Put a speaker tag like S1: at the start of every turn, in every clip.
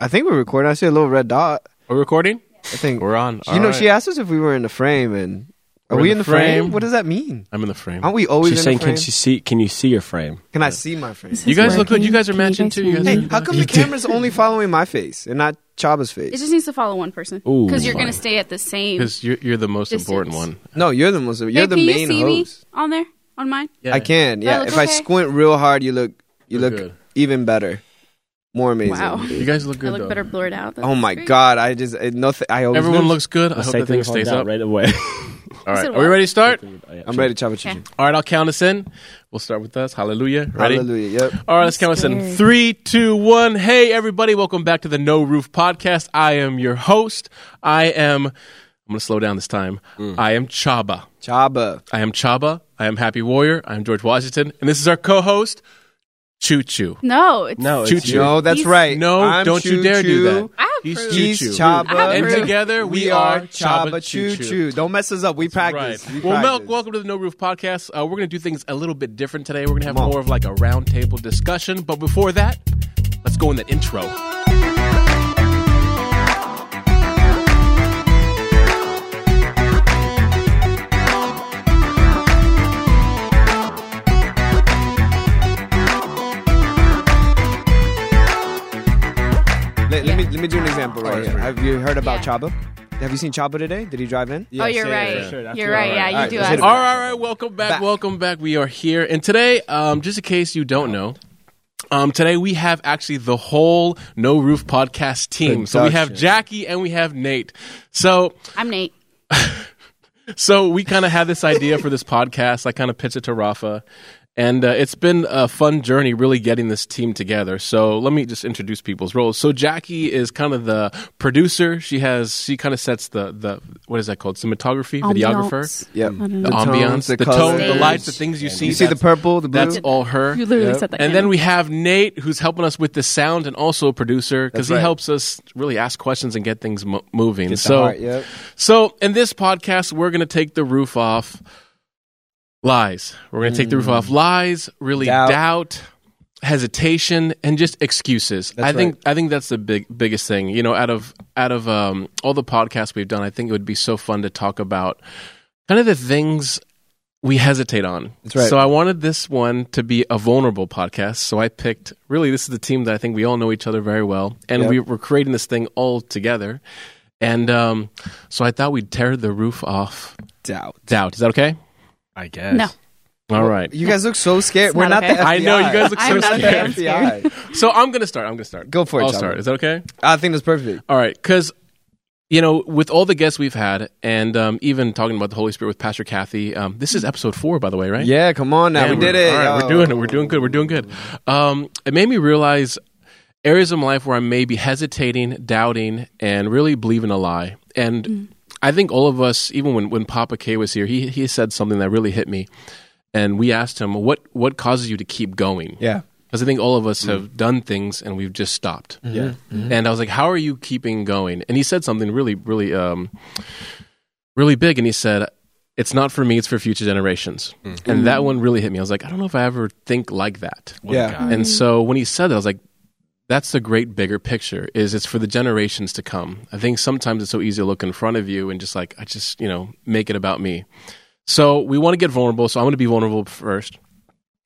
S1: I think we're recording. I see a little red dot.
S2: We're recording.
S1: I think
S2: We're on.
S1: You know, she asked us if we were in the frame, and are
S2: We're
S1: we
S2: in
S1: in
S2: the
S1: the frame?
S2: frame.
S1: What does that mean?
S2: I'm in the frame.
S1: Aren't we always
S3: She's
S1: in
S3: saying,
S1: the frame?
S3: can she see? Can you see your frame?
S1: Can I see my frame?
S2: You guys look good.
S4: working.
S2: You guys are
S4: Can you
S2: matching
S4: guys
S2: too. You guys
S4: hear
S2: are
S4: me?
S1: Hey, how come
S2: You
S1: the camera's only following my face and not Chaba's face?
S4: It
S1: face?
S4: just needs to follow one person
S3: Ooh.
S4: because you're gonna stay at the same.
S2: Because you're, you're the most
S4: Distance.
S2: important one.
S1: No, you're the most. You're
S4: Hey,
S1: the
S4: can
S1: main
S4: you see
S1: host.
S4: me on there on mine?
S2: Yeah.
S1: I can. Yeah.
S4: look
S1: if I
S4: okay?
S1: squint real hard, you look. You
S2: Look
S1: look
S2: good.
S1: even better. More amazing.
S4: Wow,
S2: You guys look good.
S4: I look
S2: though.
S4: better blurred out.
S1: Oh my
S4: great.
S1: god! I just it, nothing. I always
S2: Everyone
S1: lose.
S2: looks good. I
S3: Let's
S2: hope
S3: take
S2: the thing stays
S3: out
S2: up.
S3: right away.
S2: All right. Are we ready to start?
S1: I'm ready to chop it.
S4: Okay.
S2: All right. I'll count us in. We'll start with us. Hallelujah. Ready?
S1: Hallelujah. Yep.
S2: All right, let's count us in. Three, two, one. Hey, everybody. Welcome back to the No Roof Podcast. I am your host. I am, I'm going to slow down this time. Mm. I am Chaba.
S1: Chaba.
S2: I am Chaba. I am Happy Warrior. I am George Washington. And this is our co host, Choo Choo.
S4: No, it's
S3: No,
S2: Choo
S3: it's
S2: Choo.
S3: you.
S1: No, that's
S4: He's-
S1: right.
S2: No,
S1: I'm
S2: don't you
S1: Choo
S2: dare do
S1: Choo.
S2: that.
S4: I have
S2: He's
S4: proof.
S2: Choo
S1: He's
S2: Choo.
S1: Chaba.
S2: And together we,
S1: We
S2: are
S1: are Chaba Choo
S2: Choo
S1: Choo. Don't mess us up. We practice.
S2: Right.
S1: We
S2: Well, Mel,
S1: practice.
S2: welcome to the No Roof Podcast. Uh, we're going to do things a little bit different today. We're going to have
S1: Come on.
S2: more of like a roundtable discussion. But before that, let's go in the intro.
S1: Let, let me let me do an example right here. Have you heard about
S4: Yeah.
S1: Chaba? Have you seen Chaba today? Did he drive in?
S4: oh, you're
S3: yeah,
S4: right.
S3: sure.
S4: You're
S3: right.
S4: right. Yeah, you
S1: Alright,
S4: do
S1: let's
S4: have.
S1: hit it.
S2: All right, all right. Welcome back.
S1: Back.
S2: Welcome back. We are here. And today, um, just in case you don't know, um, today we have actually the whole No Roof Podcast team. So we have Jackie and we have Nate. So
S4: I'm Nate.
S2: So we kind of had this idea for this podcast. I kind of pitched it to Rafa, and uh, it's been a fun journey really getting this team together. So let me just introduce people's roles. So Jackie is kind of the producer. She has she kind of sets the the what is that called cinematography, videographer,
S4: Ambiance.
S1: Yep.
S4: I
S2: the,
S4: don't
S2: ambiance,
S1: the
S2: the, tone, the lights, the things you see.
S1: You see the purple, the blue.
S2: That's all her.
S4: You literally
S1: Yep.
S4: said that.
S2: And then we have Nate, who's helping us with the sound and also a producer because he
S1: right.
S2: helps us really ask questions and get things mo- moving.
S1: Get the
S2: so,
S1: heart, yep.
S2: so in this podcast, we're going to take the roof off lies. We're going to take the roof off lies, really doubt.
S1: Mm. Doubt.
S2: hesitation, and just excuses.
S1: That's
S2: I think I think that's the big biggest thing. You know, out of out of um, all the podcasts we've done, I think it would be so fun to talk about kind of the things we hesitate on.
S1: That's right.
S2: So I wanted this one to be a vulnerable podcast. So I picked really this is the team that I think we all know each other very well, and
S1: Yep.
S2: we were creating this thing all together. And um, so I thought we'd tear the roof off.
S1: Doubt.
S2: Doubt is that okay?
S3: I guess.
S4: No.
S2: All right.
S1: You guys look so scared.
S4: It's
S1: We're
S4: not
S1: not
S4: okay.
S1: the FBI.
S2: I know you guys look so
S4: I'm
S2: scared.
S4: okay. I'm.
S1: FBI.
S2: So I'm gonna start. I'm gonna start.
S1: Go for it,
S2: I'll
S1: Chavo.
S2: start. Is that okay?
S1: I think that's perfect.
S2: All right, because you know, with all the guests we've had, and um, even talking about the Holy Spirit with Pastor Kathy, um, this is episode four, by the way, right?
S1: Yeah, come on now.
S2: Yeah,
S1: we did it.
S2: All right,
S1: yo.
S2: we're doing it. We're doing good. We're doing good. Um, it made me realize areas of my life where I may be hesitating, doubting, and really believing a lie. And I think all of us, even when, when Papa K was here, he he said something that really hit me. And we asked him, "What what causes you to keep going?"
S1: Yeah.
S2: Because I think all of us mm-hmm. have done things and we've just stopped. Mm-hmm.
S1: Yeah. Mm-hmm.
S2: And I was like, "How are you keeping going?" And he said something really, really, um, really big. And he said, "It's not for me; it's for future generations." And that one really hit me. I was like, "I don't know if I ever think like that."
S3: What
S1: Yeah.
S2: And so when he said that, I was like, "That's the great bigger picture. Is it's for the generations to come." I think sometimes it's so easy to look in front of you and just like, I just you know make it about me. So we want to get vulnerable. So I'm going to be vulnerable first.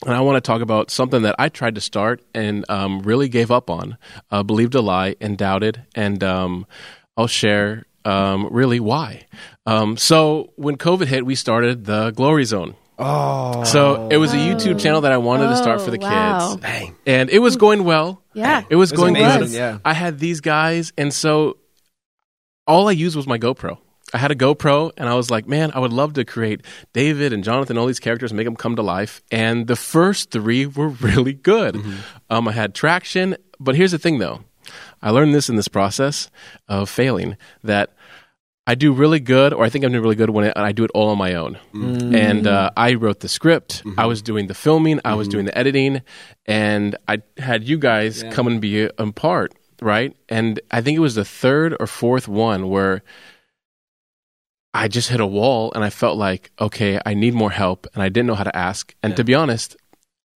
S2: And I want to talk about something that I tried to start and um, really gave up on, uh, believed a lie and doubted. And um, I'll share um, really why. Um, so when COVID hit, we started the Glory Zone.
S1: Oh.
S2: So it was a YouTube channel that I wanted to start for the
S4: Oh, wow.
S2: kids.
S3: Bang.
S2: And it was going well.
S4: Yeah.
S2: It was
S1: It was
S2: going
S1: amazing,
S2: good.
S1: yeah.
S2: I had these guys, and so all I used was my GoPro. I had a GoPro, and I was like, man, I would love to create David and Jonathan, all these characters, make them come to life. And the first three were really good. Um, I had traction, but here's the thing, though. I learned this in this process of failing that I do really good, or I think I'm doing really good when I, I do it all on my own. Mm. And uh, I wrote the script, mm-hmm. I was doing the filming, I was mm-hmm. doing the editing, and I had you guys come and be a, part, right? And I think it was the third or fourth one where I just hit a wall and I felt like, okay, I need more help, and I didn't know how to ask. And to be honest,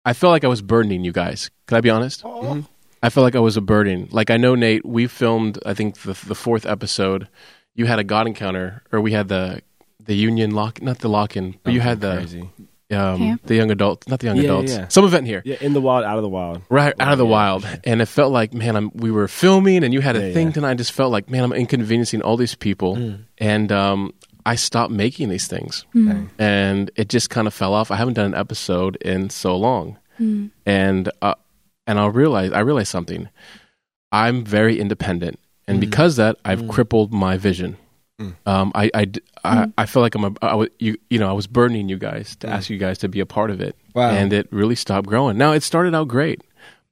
S2: I felt like I was burdening you guys. Can I be honest? Oh, oh. Mm-hmm. I felt like I was a burden. Like I know Nate, we filmed I think the the fourth episode. You had a God encounter, or we had the the union lock, not the lock in, but you had the
S3: crazy.
S2: um,
S4: Camp?
S2: the young adult, not the young
S3: Yeah,
S2: adults,
S3: yeah.
S2: some event here.
S3: Yeah, in the wild, out of the wild.
S2: Right out of the
S3: Yeah.
S2: wild, and it felt like man, I'm, we were filming, and you had a
S3: Yeah,
S2: thing
S3: yeah.
S2: tonight. I just felt like man, I'm inconveniencing all these people, and um, I stopped making these things,
S3: Dang.
S2: and it just kind of fell off. I haven't done an episode in so long, and uh, and I realized I realized something. I'm very independent, and because of that, I've crippled my vision. Um, I, I, I- I feel like I'm a, I was, you, you know, I was burdening you guys to ask you guys to be a part of it.
S1: Wow.
S2: And it really stopped growing. Now it started out great,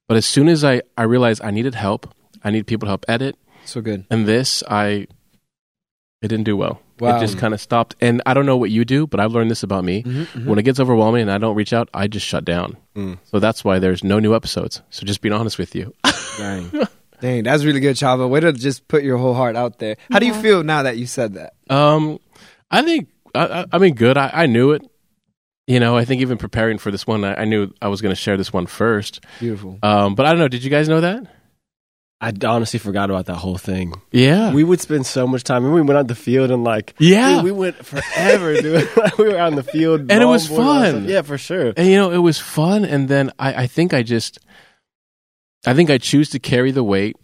S2: but as soon as I, I realized I needed help, I needed people to help edit,
S1: So good.
S2: and this, I, it didn't do well.
S1: Wow.
S2: It just kind of stopped. And I don't know what you do, but I've learned this about me.
S1: Mm-hmm,
S2: When it gets overwhelming and I don't reach out, I just shut down.
S3: Mm.
S2: So that's why there's no new episodes. So just being honest with you.
S3: Dang.
S1: Dang, that's really good, Chava. Way to just put your whole heart out there. How do you feel now that you said that?
S2: Um, I think I, I, I mean good. I, I knew it. You know, I think even preparing for this one, I, I knew I was going to share this one first.
S1: Beautiful.
S2: Um, but I don't know. Did you guys know that?
S3: I honestly forgot about that whole thing.
S2: Yeah.
S3: We would spend so much time. and we went out the field and like,
S2: Yeah.
S3: dude, we went forever, dude. We were out in the field,
S2: And it was
S3: longboarding and all that
S2: fun.
S3: Yeah, for sure.
S2: and you know, it was fun. And then I, I think I just, I think I choose to carry the weight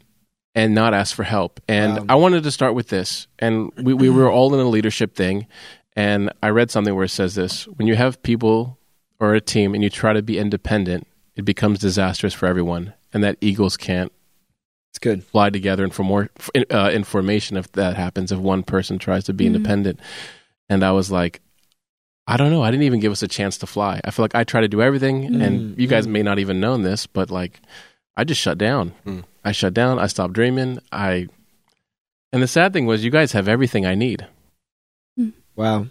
S2: and not ask for help. And
S1: Wow.
S2: I wanted to start with this. And we, we were all in a leadership thing. And I read something where it says this when you have people or a team and you try to be independent, it becomes disastrous for everyone. And that eagles can't
S1: It's good.
S2: fly together and for more uh, information if that happens if one person tries to be
S4: Mhm.
S2: independent and i was like i don't know i didn't even give us a chance to fly i feel like i try to do everything and
S1: Mm,
S2: you guys
S1: mm.
S2: may not even known this but like i just shut down
S3: Mm.
S2: i shut down i stopped dreaming i and the sad thing was you guys have everything i need
S1: Wow.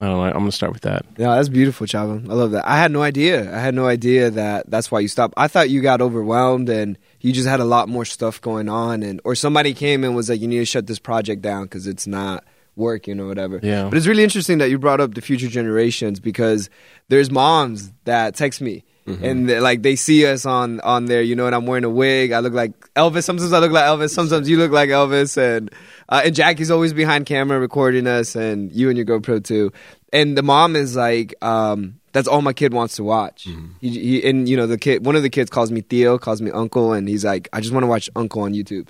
S2: i don't know i'm gonna start with that
S1: Yeah, that's beautiful, Chava. I love that. I had no idea. I had no idea that that's why you stopped. I thought you got overwhelmed and you just had a lot more stuff going on, and or somebody came and was like, "You need to shut this project down because it's not working or whatever."
S2: yeah
S1: But it's really interesting that you brought up the future generations because there's moms that text me and like they see us on on there, you know, and I'm wearing a wig. I look like Elvis. Sometimes I look like Elvis. Sometimes you look like Elvis, and uh, and Jackie's always behind camera recording us, and you and your GoPro too. And the mom is like, um, that's all my kid wants to watch. He, he, and you know, the kid, one of the kids calls me Tío, calls me Uncle, and he's like, I just want to watch Uncle on YouTube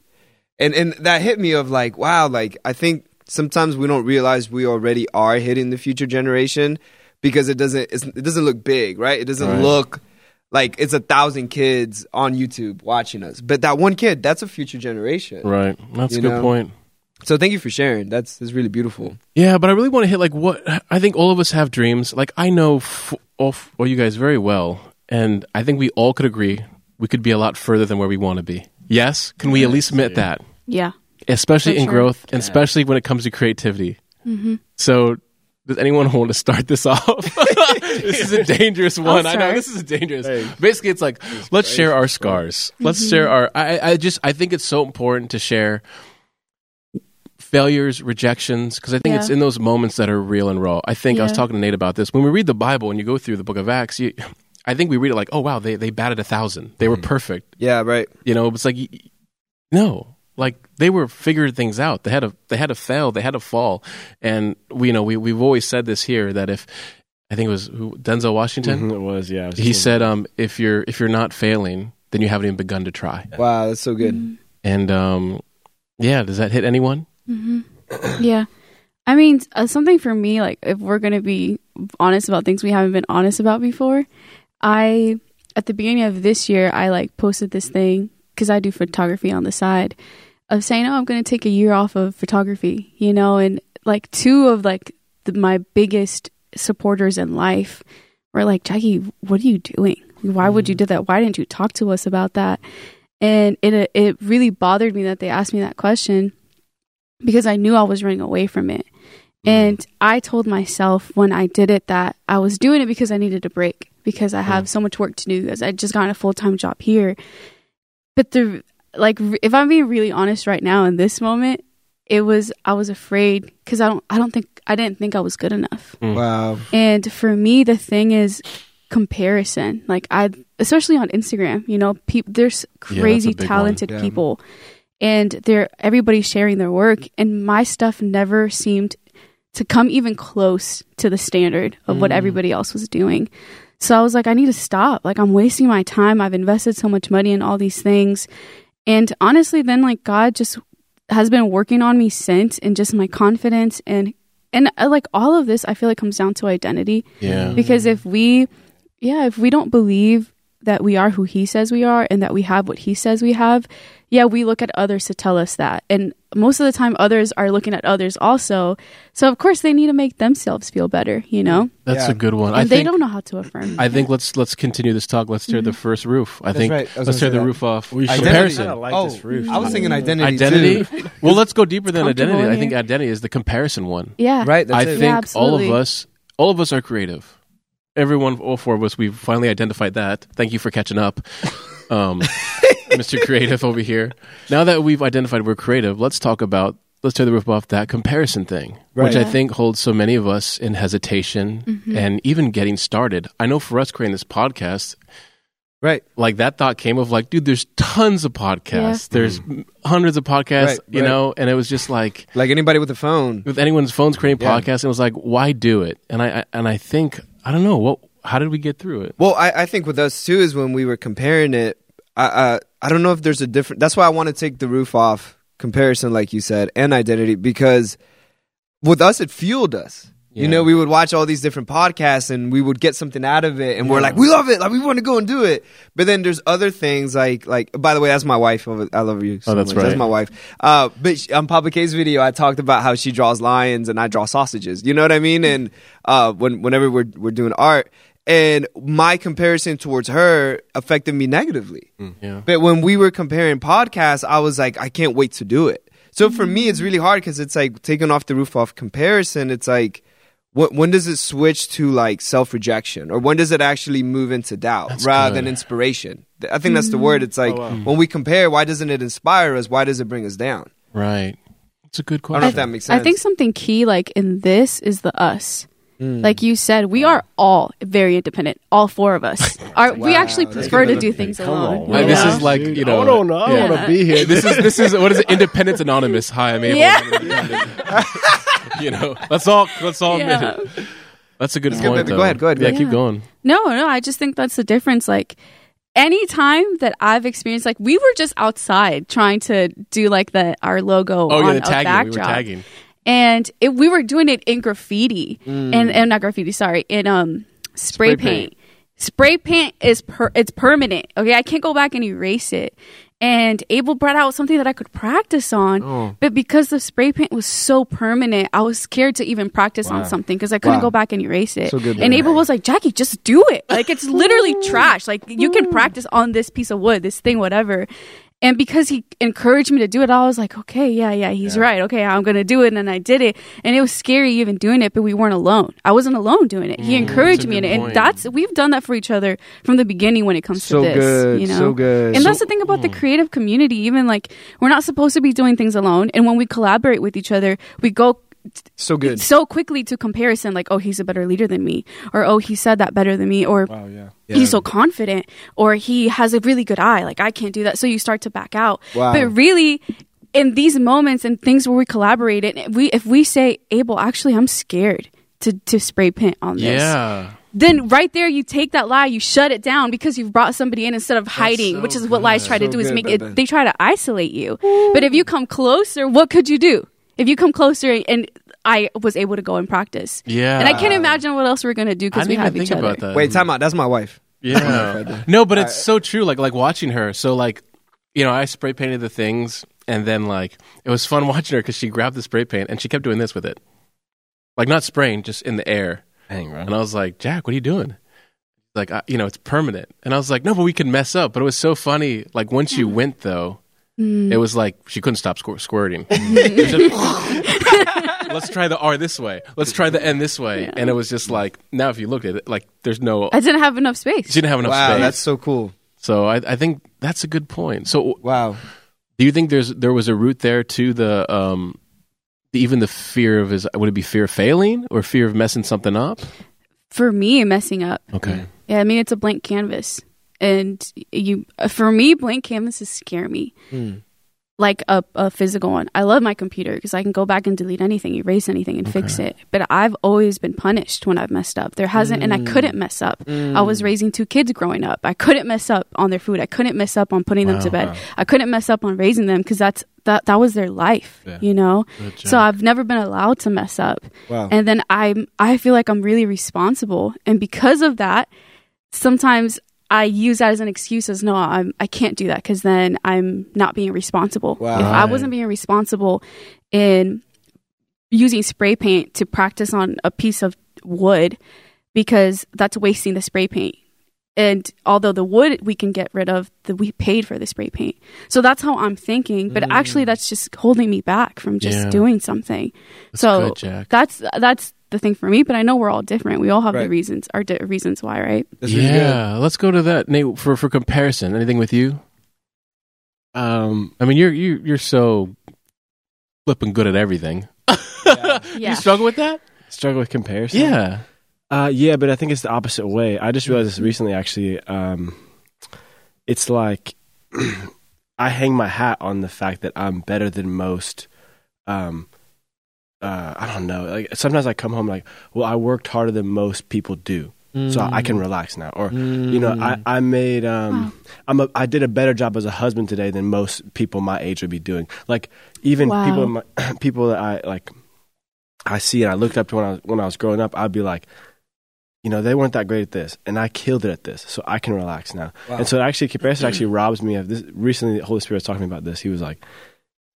S1: and and that hit me of like wow like i think sometimes we don't realize we already are hitting the future generation because it doesn't it's, it doesn't look big right it doesn't
S2: Right.
S1: look like it's a thousand kids on youtube watching us but that one kid that's a future generation
S2: right that's a good
S1: know?
S2: point
S1: so thank you for sharing that's that's really beautiful
S2: Yeah, but I really want to hit like what I think all of us have dreams. Like I know f- all, f- all you guys very well, and I think we all could agree we could be a lot further than where we want to be. Yes, can we at least admit that?
S4: Yeah.
S2: Especially
S4: For
S2: in
S4: sure.
S2: growth, and especially when it comes to creativity. Mm-hmm. So, does anyone want to start this off? this is a dangerous one. I know this is a dangerous. Basically, it's like let's share our scars. Let's mm-hmm. share our. I, I just I think it's so important to share failures, rejections, because I think
S4: Yeah.
S2: it's in those moments that are real and raw. I think I was talking to Nate about this when we read the Bible and you go through the Book of Acts. You, I think we read it like, oh wow, they they batted a thousand. They were perfect.
S1: yeah right
S2: You know, it's like y- y- no, like they were figuring things out. They had to they had to fail. They had to fall. And we you know we we've always said this here that if I think it was who, Denzel Washington.
S3: Mhm, it was, yeah. it was
S2: He
S3: just-
S2: said, um, if you're if you're not failing, then you haven't even begun to try.
S1: wow that's so good
S4: Mm-hmm.
S2: And um, yeah, does that hit anyone?
S4: hmm yeah. I mean, uh, something for me, like if we're going to be honest about things we haven't been honest about before, I, at the beginning of this year, I like posted this thing because I do photography on the side of saying, oh, I'm going to take a year off of photography, you know, and like two of like the, my biggest supporters in life were like, Jackie, what are you doing? Why would you mm-hmm. do that? Why didn't you talk to us about that? And it it really bothered me that they asked me that question because I knew I was running away from it. Mm-hmm. And I told myself when I did it that I was doing it because I needed a break because I have so much work to do because I just got a full time job here. But the like, if I'm being really honest right now in this moment, it was I was afraid because I don't I don't think I didn't think I was good enough.
S1: wow
S4: And for me, the thing is, comparison. Like I, especially on Instagram, you know, peop there's crazy
S2: that's a big
S4: talented.
S1: Yeah.
S4: people, and they're everybody's sharing their work, and my stuff never seemed to come even close to the standard of
S2: Mm.
S4: what everybody else was doing. So I was like, I need to stop. Like I'm wasting my time. I've invested so much money in all these things. And honestly, then like God just has been working on me since and just my confidence and and uh, like all of this I feel like comes down to identity
S2: Yeah.
S4: because if we yeah, if we don't believe that we are who he says we are and that we have what he says we have, yeah, we look at others to tell us that. And most of the time others are looking at others also. So of course they need to make themselves feel better, you know?
S2: That's
S1: Yeah.
S2: a good one.
S4: And
S2: I
S4: they
S2: think
S4: don't know how to affirm.
S2: I think let's let's continue this talk. Let's tear the
S4: Mm-hmm.
S2: first roof. I
S1: That's
S2: think
S1: right. I was
S2: let's
S1: gonna
S2: tear the
S1: that.
S2: roof off.
S3: We should-
S2: Comparison.
S3: Kinda like
S1: oh,
S3: this roof.
S1: I was thinking identity.
S2: identity.
S1: too.
S2: well, let's go deeper than
S4: comfortable
S2: identity. I think identity is the comparison one.
S4: yeah.
S1: Right. That's
S2: I
S1: it.
S2: think
S4: Yeah,
S2: all of us, all of us are creative. Everyone, all four of us, we've finally identified that. Thank you for catching up, um, Mr. Creative over here. Now that we've identified we're creative, let's talk about let's tear the roof off that comparison thing,
S1: Right.
S2: which I think holds so many of us in hesitation
S4: Mm-hmm.
S2: and even getting started. I know for us creating this podcast,
S1: right.
S2: like that thought came of like, dude, there's tons of podcasts. There's hundreds of podcasts,
S1: Right,
S2: you
S1: right.
S2: know, and it was just like
S1: Like anybody with a phone.
S2: with anyone's phones creating
S1: Yeah.
S2: podcasts, it was like, why do it? And I, I and I think I don't know what. How did we get through it?
S1: Well, I, I think with us too is when we were comparing it. I I, I don't know if there's a different. That's why I want to take the roof off comparison, like you said, and identity because with us it fueled us. You know, we would watch all these different podcasts and we would get something out of it, and we're like, we love it, like we want to go and do it. But then there's other things like, like by the way, that's my wife. I love you. So
S2: Oh, that's
S1: much.
S2: right.
S1: That's my wife. Uh, but she, on Papa K's video, I talked about how she draws lions and I draw sausages. You know what I mean? And uh, when whenever we're we're doing art, and my comparison towards her affected me negatively.
S2: Yeah.
S1: But when we were comparing podcasts, I was like, I can't wait to do it. So for me, it's really hard because it's like taking off the roof off comparison. It's like, what, when does it switch to like self rejection, or when does it actually move into doubt rather
S2: good.
S1: than inspiration? I think that's the word. It's like when we compare, why doesn't it inspire us? Why does it bring us down?
S2: Right. It's a good question.
S1: I don't know
S2: question.
S1: if that makes sense.
S4: I think something key, like in this, is the us.
S1: Mm.
S4: Like you said, we are all very independent. All four of us are. we actually prefer to do things alone.
S3: on,
S2: Like, this is like you know.
S3: I don't know. I
S4: Yeah.
S3: want to be here.
S2: This is this is what is it? Independence Anonymous. Hi, I'm Abel.
S4: Yeah.
S2: I'm independent. you know, let's all let's all admit it. That's a good
S1: good,
S2: point.
S1: baby. Go
S2: though.
S1: ahead, go ahead, go
S2: Yeah, keep going.
S4: No, no, I just think that's the difference. Like anytime that I've experienced, like we were just outside trying to do like the our logo
S2: Oh
S4: on
S2: yeah, the
S4: a
S2: tagging. We were tagging.
S4: and it, we were doing it in graffiti and, and not graffiti sorry in um spray,
S2: Spray
S4: paint.
S2: paint.
S4: spray paint is per, it's permanent okay i can't go back and erase it and abel brought out something that i could practice on
S1: Oh.
S4: but because the spray paint was so permanent i was scared to even practice on something because i couldn't
S1: Wow.
S4: go back and erase it.
S1: So
S4: and abel was like jackie just do it. Like it's literally trash. Like you can practice on this piece of wood this thing whatever and because he encouraged me to do it, I was like, okay, yeah, yeah, he's right. Okay, I'm going to do it. And I did it. And it was scary even doing it, but we weren't alone. I wasn't alone doing it. He encouraged
S2: Mm,
S4: me in it.
S2: point.
S4: And that's, we've done that for each other from the beginning when it comes
S1: So
S4: to this.
S1: good,
S4: you know?
S1: so good.
S4: And
S1: So-
S4: that's the thing about the creative community. Even like, we're not supposed to be doing things alone. And when we collaborate with each other, we go
S1: so good.
S4: so quickly to comparison, like, oh, he's a better leader than me, or oh, he said that better than me, or
S3: Wow, yeah.
S4: he's so confident, or he has a really good eye, like I can't do that. So you start to back out.
S1: Wow.
S4: But really, in these moments and things where we collaborate, and we if we say, Abel, actually, I'm scared to to spray paint on this.
S2: Yeah.
S4: Then right there, you take that lie, you shut it down because you've brought somebody in instead of hiding,
S2: so
S4: which is what lies try to
S1: So
S4: do is
S1: good,
S4: make
S1: baby.
S4: it. They try to isolate you. But if you come closer, what could you do? If you come closer and I was able to go and practice.
S2: Yeah.
S4: And I can't imagine what else we're gonna do because we
S2: even
S4: have
S2: think
S4: each other.
S2: that.
S1: Wait, time out. That's my wife.
S2: Yeah. no, but it's so true. Like like watching her. So like, you know, I spray painted the things, and then like it was fun watching her because she grabbed the spray paint and she kept doing this with it, like not spraying, just in the air.
S3: Dang, bro.
S2: And I was like, Jack, what are you doing? Like, I, you know, it's permanent. And I was like, no, but we can mess up. But it was so funny. Like once you hmm. went though, it was like she couldn't stop squir- squirting. Just, Let's try the R this way. Let's try the N this way. And it was just like now, if you look at it, like there's no.
S4: I didn't have enough space.
S2: She didn't have enough
S1: Wow,
S2: space.
S1: that's so cool.
S2: So I, I think that's a good point. So
S1: Wow.
S2: do you think there's there was a root there to the um the, even the fear of his would it be fear of failing or fear of messing something up?
S4: for me messing up.
S2: Okay.
S4: Yeah, I mean it's a blank canvas, and you for me blank canvases scare me.
S1: Hmm.
S4: Like a, a physical one. I love my computer because I can go back and delete anything, erase anything, and fix it. But I've always been punished when I've messed up. There hasn't, and I couldn't mess up. I was raising two kids growing up. I couldn't mess up on their food. I couldn't mess up on putting them to bed. I couldn't mess up on raising them because that's that that was their life,
S2: Yeah.
S4: you know. So. I've never been allowed to mess up
S1: Wow.
S4: and then I'm I feel like I'm really responsible, and because of that, sometimes I use that as an excuse as no, I'm I can't do that because then I'm not being responsible.
S1: Wow.
S4: If I wasn't being responsible in using spray paint to practice on a piece of wood, because that's wasting the spray paint. And although the wood we can get rid of, the, we paid for the spray paint. So that's how I'm thinking. But mm. actually, that's just holding me back from just
S2: Yeah.
S4: doing something.
S2: That's
S4: so
S2: good,
S4: that's that's the thing for me. But I know we're all different. We all have the reasons, our di- reasons why, right?
S1: That's good.
S2: yeah, let's go to that, Nate. For for comparison, anything with you?
S3: Um,
S2: I mean, you're you you're so flipping good at everything.
S1: Yeah.
S4: Yeah.
S2: You struggle with that?
S3: struggle with comparison.
S2: Yeah.
S3: Uh, yeah, but I think it's the opposite way. I just realized this recently, actually. Um, it's like I hang my hat on the fact that I'm better than most. Um, uh, I don't know. Like sometimes I come home like, well, I worked harder than most people do, so I can relax now. Or you know, I I made um, I'm a I did a better job as a husband today than most people my age would be doing. Like even
S4: Wow.
S3: people my, people that I like I see and I looked up to when I was when I was growing up, I'd be like, you know, they weren't that great at this, and I killed it at this, so I can relax now.
S1: Wow.
S3: And so it actually comparison actually robs me of this. Recently, the Holy Spirit was talking about this. He was like,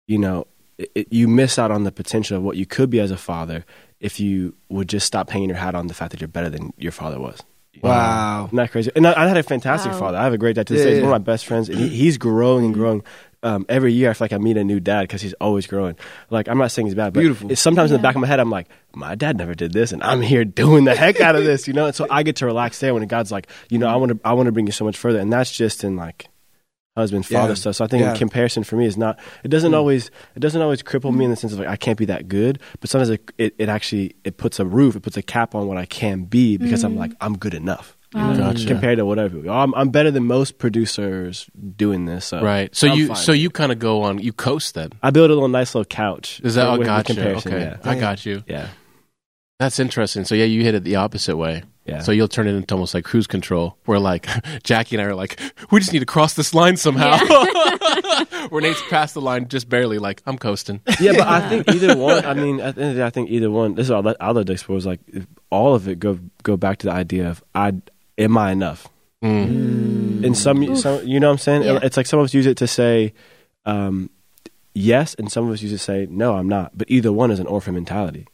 S3: you know, it, it, you miss out on the potential of what you could be as a father if you would just stop hanging your hat on the fact that you're better than your father was.
S1: Wow.
S3: Isn't that crazy? And I, I had a fantastic
S4: Wow.
S3: father. I have a great dad to this
S1: Yeah,
S3: day. He's
S1: yeah.
S3: one of my best friends, and he, he's growing and growing. Um, every year, I feel like I meet a new dad because he's always growing. Like I'm not saying he's bad, but
S1: Beautiful.
S3: it's sometimes in the back of my head, I'm like, my dad never did this, and I'm here doing the heck out of this, you know. And so I get to relax there when God's like, you know, I want to, I want to bring you so much further, and that's just in like husband father
S1: Yeah.
S3: stuff. So I think
S1: Yeah.
S3: comparison for me is not. It doesn't mm. always. It doesn't always cripple me in the sense of like I can't be that good, but sometimes it, it, it actually it puts a roof, it puts a cap on what I can be because I'm mm. like I'm good enough.
S4: Wow.
S2: Gotcha.
S3: Compared to whatever, I'm, I'm better than most producers doing this. So
S2: Right. So
S3: I'm
S2: you
S3: fine
S2: so you kind of go on you coast then.
S3: I build a little nice little couch.
S2: Is that
S3: with-
S2: oh,
S3: with
S2: gotcha? Okay,
S3: Yeah.
S2: I got you.
S3: yeah,
S2: That's interesting. So yeah, you hit it the opposite way.
S3: Yeah.
S2: So you'll turn it into almost like cruise control, where like Jackie and I are like, we just need to cross this line somehow. where Nate's past the line just barely, like I'm coasting.
S3: yeah, but I think either one. I mean, at the end of the day, I think either one. This is all that I'll let expose. Like if all of it go go back to the idea of I am I enough.
S2: Mm.
S3: And some, some, you know what I'm saying?
S4: Yeah.
S3: It's like some of us use it to say um, yes, and some of us use it to say no, I'm not. But either one is an orphan mentality.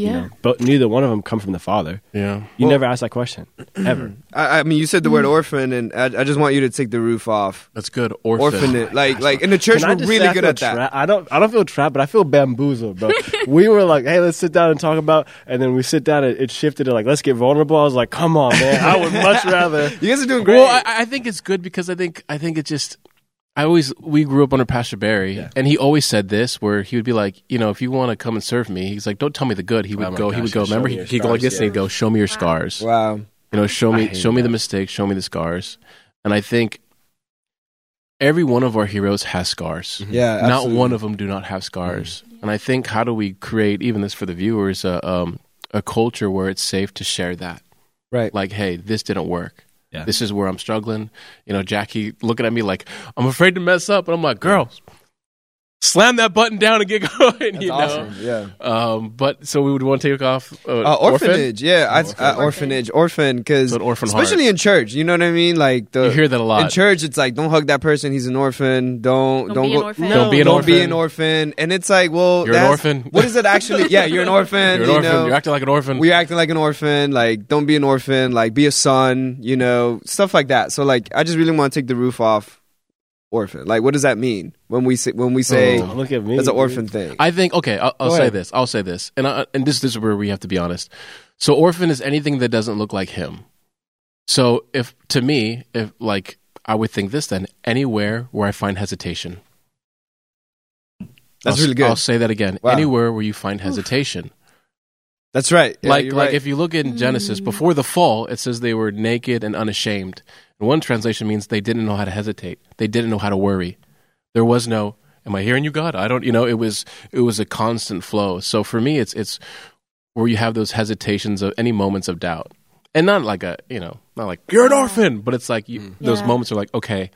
S3: You
S4: Yeah.
S3: know? But neither one of them come from the father.
S2: Yeah.
S3: You
S1: Well-
S3: never ask that question ever.
S1: I, I mean, you said the word orphan, and I, I just want you to take the roof off.
S2: That's good. Orphan.
S1: Orphan it, like like in the church, we're really good
S3: feel
S1: at that.
S3: I don't. I don't feel trapped, but I feel bamboozled, bro. we were like, "Hey, let's sit down and talk about," and then we sit down. and it shifted to like, "Let's get vulnerable." I was like, "Come on, man! I would much rather."
S1: You guys are doing great.
S2: Well, I, I think it's good because I think I think it just. I always we grew up under Pastor Barry,
S3: Yeah.
S2: and he always said this, where he would be like, you know, if you want to come and serve me, he's like, don't tell me the good. He would
S3: Oh my
S2: go, he would go.
S3: show
S2: Remember, he
S3: your
S2: he'd go like
S3: scars,
S2: this, and he'd go, show me your scars.
S1: wow.
S2: You know, show me,
S3: hate
S2: show me the
S3: that.
S2: mistakes, show me the scars. And I think every one of our heroes has scars.
S1: Yeah,
S2: Not one of them do not have scars. And I think how do we create even this for the viewers a um, a culture where it's safe to share that?
S1: Right.
S2: Like, hey, this didn't work.
S3: Yeah.
S2: This is where I'm struggling. You know, Jackie looking at me like I'm afraid to mess up, and I'm like, girls, slam that button down and get going.
S1: That's
S2: you know.
S1: awesome. Yeah.
S2: Um, but so we would want to take off uh,
S1: Uh,
S2: orphan?
S1: orphanage, yeah, I, uh, orphanage, orphan, because
S2: So orphan
S1: especially
S2: heart.
S1: in church, you know what I mean. Like the
S2: You hear that a lot.
S1: in church. It's like don't hug that person; he's an orphan. Don't
S4: Don't
S1: don't,
S4: be an
S1: go.
S4: orphan.
S2: Don't be an
S1: don't
S2: orphan.
S1: be an orphan. And it's like, well,
S2: You're an orphan.
S1: What is it actually? Yeah, you're an orphan.
S2: You're an
S1: you
S2: orphan.
S1: know?
S2: You're acting like an orphan.
S1: We're acting like an orphan. Like, don't be an orphan. Like, be a son. You know, stuff like that. So, like, I just really want to take the roof off. Orphan. Like, what does that mean when we say when we say
S3: Oh, look at me.
S1: it's an
S3: dude.
S1: orphan thing?
S2: I think okay. I'll, I'll say
S1: ahead.
S2: this. I'll say this, and I, and this, this is where we have to be honest. So orphan is anything that doesn't look like him. So if to me, if like I would think this, then anywhere where I find hesitation.
S1: That's
S2: I'll,
S1: really good.
S2: I'll say that again.
S1: Wow.
S2: Anywhere where you find hesitation.
S1: That's right. Yeah,
S2: like like
S1: right.
S2: if you look in Genesis mm. before the fall, it says they were naked and unashamed. And one translation means they didn't know how to hesitate. They didn't know how to worry. There was no am I hearing you God? I don't you know, it was it was a constant flow. So for me it's it's where you have those hesitations of any moments of doubt. And not like a, you know, not like you're an orphan, but it's like you, mm. those
S4: Yeah.
S2: moments are like, okay,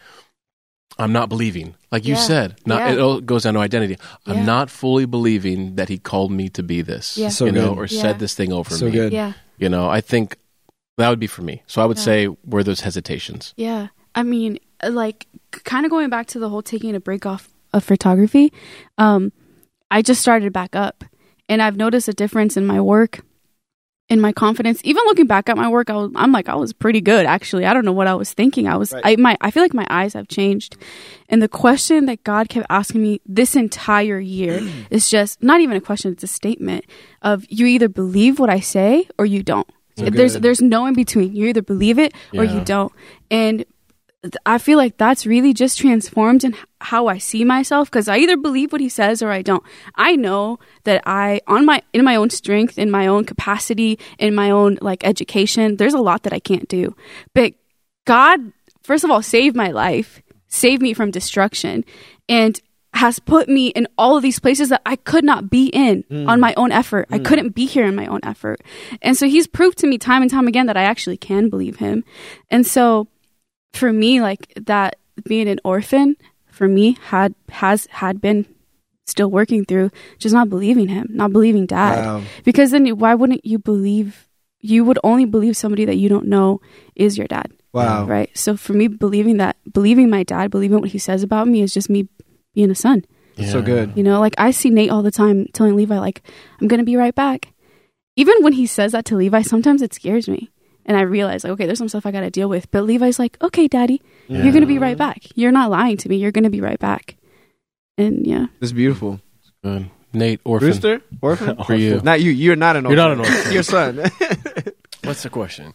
S2: I'm not believing. Like you
S4: Yeah.
S2: said, not
S4: Yeah.
S2: it all goes down to identity. I'm
S4: Yeah.
S2: not fully believing that he called me to be this,
S4: Yeah.
S1: So
S2: you know,
S1: good.
S2: or
S4: Yeah.
S2: said this thing over
S1: so
S2: me.
S1: good.
S4: Yeah.
S2: You know, I think that would be for me. So I would
S4: Yeah.
S2: say were those hesitations.
S4: Yeah. I mean, like, kind of going back to the whole taking a break off of photography, um, I just started back up. And I've noticed a difference in my work, in my confidence. Even looking back at my work, I was, I'm like, I was pretty good, actually. I don't know what I was thinking. I was,
S1: Right.
S4: I, my, I feel like my eyes have changed. And the question that God kept asking me this entire year is just not even a question, it's a statement of you either believe what I say or you don't.
S1: So
S4: there's
S1: good.
S4: there's no in between. You either believe it or you don't. And I feel like that's really just transformed in h- how I see myself because I either believe what he says or I don't. I know that I on my in my own strength, in my own capacity, in my own like education, there's a lot that I can't do. But God, first of all, saved my life, saved me from destruction, and has put me in all of these places that I could not be in mm. on my own effort. I mm. couldn't be here in my own effort. And so he's proved to me time and time again that I actually can believe him. And so for me, like that being an orphan for me had has had been still working through just not believing him, not believing dad.
S1: Wow.
S4: Because then why wouldn't you believe you would only believe somebody that you don't know is your dad.
S1: Wow.
S4: Right. So for me believing that believing my dad, believing what he says about me is just me being a son.
S1: So good.
S4: You know, like I see Nate all the time telling Levi, like, I'm gonna be right back. Even when he says that to Levi, sometimes it scares me. And I realize, like, okay, there's some stuff I gotta deal with. But Levi's like, okay, daddy, you're gonna be right back. You're not lying to me. You're gonna be right back. And yeah.
S1: It's beautiful.
S2: Good. Nate, orphan.
S1: Rooster? Orphan?
S2: For you.
S1: Not you. You're not an orphan.
S2: You're not an orphan.
S1: Your son.
S3: What's the question?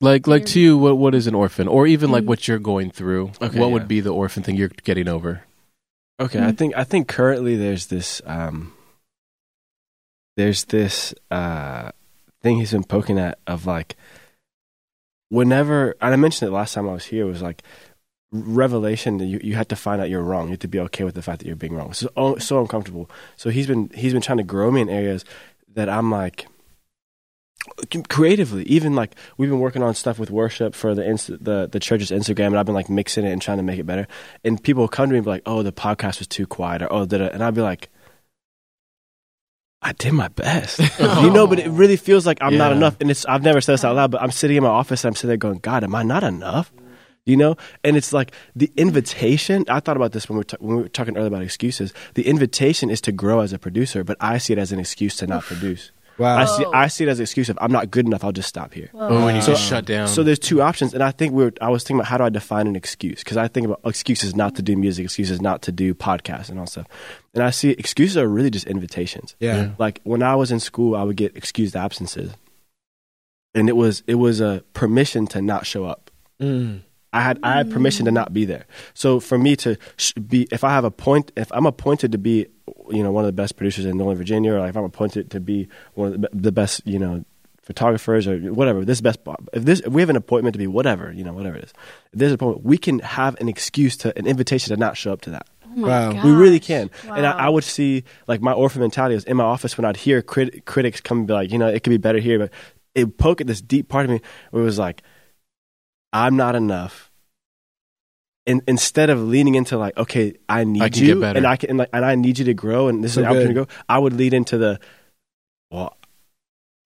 S2: Like like to you, what what is an orphan? Or even like
S4: Mm.
S2: what you're going through.
S3: Okay,
S2: what
S3: yeah.
S2: would be the orphan thing you're getting over?
S3: Okay, I
S4: Mm.
S3: think I think currently there's this um there's this uh thing he's been poking at of like whenever and I mentioned it last time I was here was like revelation that you, you had to find out you're wrong. You have to be okay with the fact that you're being wrong. So so uncomfortable. So he's been he's been trying to grow me in areas that I'm like creatively. Even like we've been working on stuff with worship for the inst- the the church's Instagram and I've been like mixing it and trying to make it better. And people come to me and be like oh the podcast was too quiet or oh did it and I'd be like I did my best. You know but it really feels like I'm not enough and it's I've never said this out loud but I'm sitting in my office and I'm sitting there going God am I not enough? You know? And it's like the invitation i thought about this when we, were ta- when we were talking earlier about excuses. The invitation is to grow as a producer but i see it as an excuse to not produce
S1: wow.
S3: I see, I see it as an excuse of i'm not good enough i'll just stop here
S2: Oh, when you
S3: So-
S2: just shut down.
S3: so there's two options and i think we are i was thinking about how do i define an excuse because i think about excuses not to do music excuses not to do podcasts and all stuff and i see excuses are really just invitations
S1: yeah.
S2: Yeah.
S3: like when I was in school, I would get excused absences, and it was it was a permission to not show up.
S1: Mm.
S3: I had I had permission to not be there. So for me to sh- be, if I have a point, if I'm appointed to be, you know, one of the best producers in Northern Virginia, or if I'm appointed to be one of the, be- the best, you know, photographers or whatever, this best, if this, if we have an appointment to be whatever, you know, whatever it is, if there's an appointment, we can have an excuse to an invitation to not show up to that.
S4: Oh
S1: Wow.
S4: gosh.
S3: We really can. And I, I would see like my orphan mentality was in my office when I'd hear crit- critics come and be like, you know, it could be better here, but it would poke at this deep part of me where it was like, I'm not enough. And instead of leaning into like, okay, I need
S2: I can
S3: you,
S2: get better.
S3: and I can, and, like, and I need you to grow, and this
S1: So
S3: is an opportunity
S1: good.
S3: to grow. I would lead into the, well,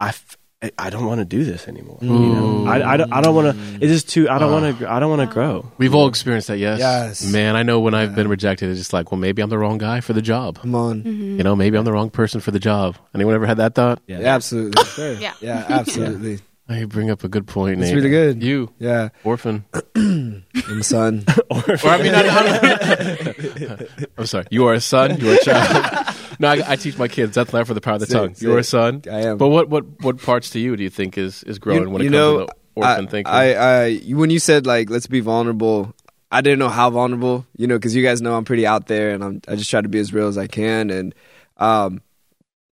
S3: I, f- I don't want to do this anymore. You know, I, I don't, I don't want to. It's just too. I don't
S2: Ah.
S3: want to. I don't want to grow.
S2: We've all experienced that, yes.
S1: Yes.
S2: Man, I know when I've been rejected, it's just like, well, maybe I'm the wrong guy for the job.
S1: Come on.
S4: Mhm.
S2: You know, maybe I'm the wrong person for the job. Anyone ever had that thought?
S3: Yeah.
S1: Yeah, absolutely. Sure.
S4: Yeah.
S1: Yeah, absolutely.
S2: Oh, you bring up a good point,
S1: It's
S2: Nate.
S1: really good.
S2: You,
S1: Yeah.
S2: orphan.
S1: I'm a son.
S2: Or I mean, I, I, I'm sorry. You are a son. You are a child. no, I, I teach my kids. That's not for the power of the
S1: Sick,
S2: tongue. You are a
S1: sick.
S2: son.
S1: I am.
S2: But what, what, what parts to you do you think is, is growing when it comes
S1: know,
S2: to the orphan
S1: I,
S2: thinking?
S1: I, I, you- when you said like, let's be vulnerable, I didn't know how vulnerable, you know, because you guys know I'm pretty out there, and I'm, I just try to be as real as I can, and um,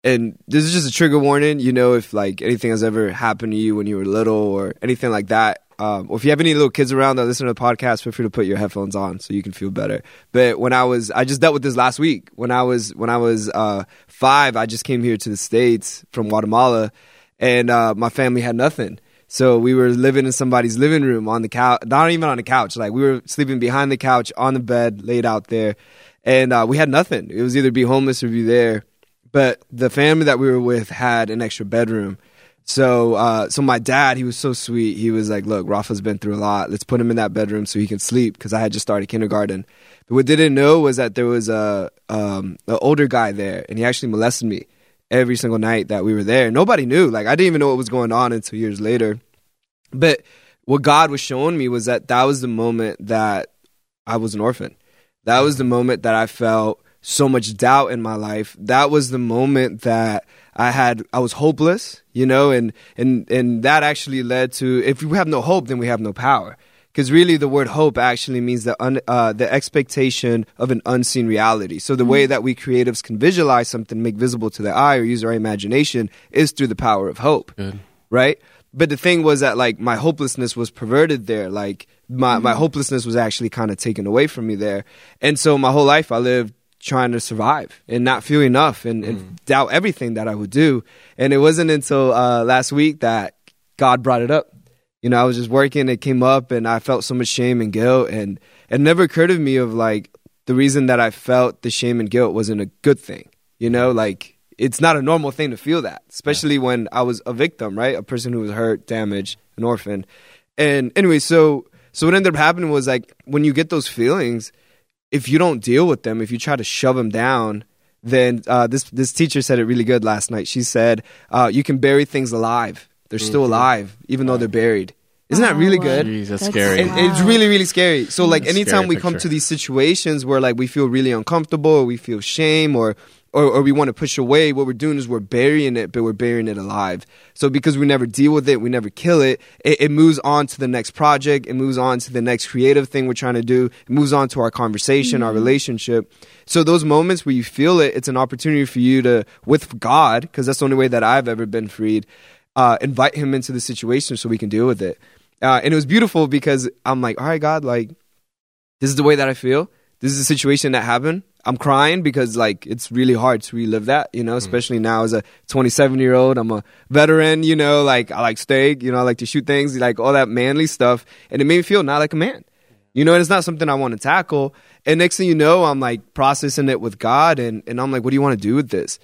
S1: and this is just a trigger warning. You know, if like anything has ever happened to you when you were little or anything like that, um, or if you have any little kids around that listen to the podcast, feel free to put your headphones on so you can feel better. But when I was, I just dealt with this last week. When I was when I was uh, five, I just came here to the states from Guatemala, and uh, my family had nothing. So we were living in somebody's living room on the couch, not even on the couch. Like we were sleeping behind the couch on the bed, laid out there, and uh, we had nothing. It was either be homeless or be there. But the family that we were with had an extra bedroom. So, uh, so my dad, he was so sweet. He was like, "Look, Rafa's been through a lot. Let's put him in that bedroom so he can sleep." Because I had just started kindergarten. But what they didn't know was that there was a um, an older guy there, and he actually molested me every single night that we were there. Nobody knew. Like I didn't even know what was going on until years later. But what God was showing me was that that was the moment that I was an orphan. That was the moment that I felt so much doubt in my life. That was the moment that I had I was hopeless, you know, and and and that actually led to if we have no hope, then we have no power. Because really, the word hope actually means the un, uh, the expectation of an unseen reality. So the way that we creatives can visualize something, make visible to the eye, or use our imagination, is through the power of hope,
S2: Good.
S1: right? But the thing was that like my hopelessness was perverted there. Like my my hopelessness was actually kind of taken away from me there, and so my whole life I lived trying to survive and not feel enough and, and doubt everything that I would do. And it wasn't until uh, last week that God brought it up. You know, I was just working, it came up, and I felt so much shame and guilt, and it never occurred to me of like the reason that I felt the shame and guilt wasn't a good thing. You know, like it's not a normal thing to feel that, especially when I was a victim, right? A person who was hurt, damaged, an orphan. And anyway, so so what ended up happening was like when you get those feelings, if you don't deal with them, if you try to shove them down, then uh, this this teacher said it really good last night. She said uh, you can bury things alive; they're still alive, even though they're buried. Isn't that really good?
S2: Jeez, that's scary.
S1: And it's really, really scary. So, like,
S2: That's
S1: anytime
S2: scary
S1: we come to these situations where, like, we feel really uncomfortable or we feel shame or, or, or we want to push away, what we're doing is we're burying it, but we're burying it alive. So, because we never deal with it, we never kill it, it, it moves on to the next project, it moves on to the next creative thing we're trying to do, it moves on to our conversation, our relationship. So, those moments where you feel it, it's an opportunity for you to, with God, because that's the only way that I've ever been freed, uh, invite Him into the situation so we can deal with it. Uh, and it was beautiful because I'm like, all right, God, like, this is the way that I feel. This is a situation that happened. I'm crying because like it's really hard to relive that, you know, mm. especially now as a 27 year old. I'm a veteran, you know, like I like steak, you know, I like to shoot things, like all that manly stuff. And it made me feel not like a man, you know, and it's not something I want to tackle. And next thing you know, I'm like processing it with God and, and I'm like, what do you want to do with this?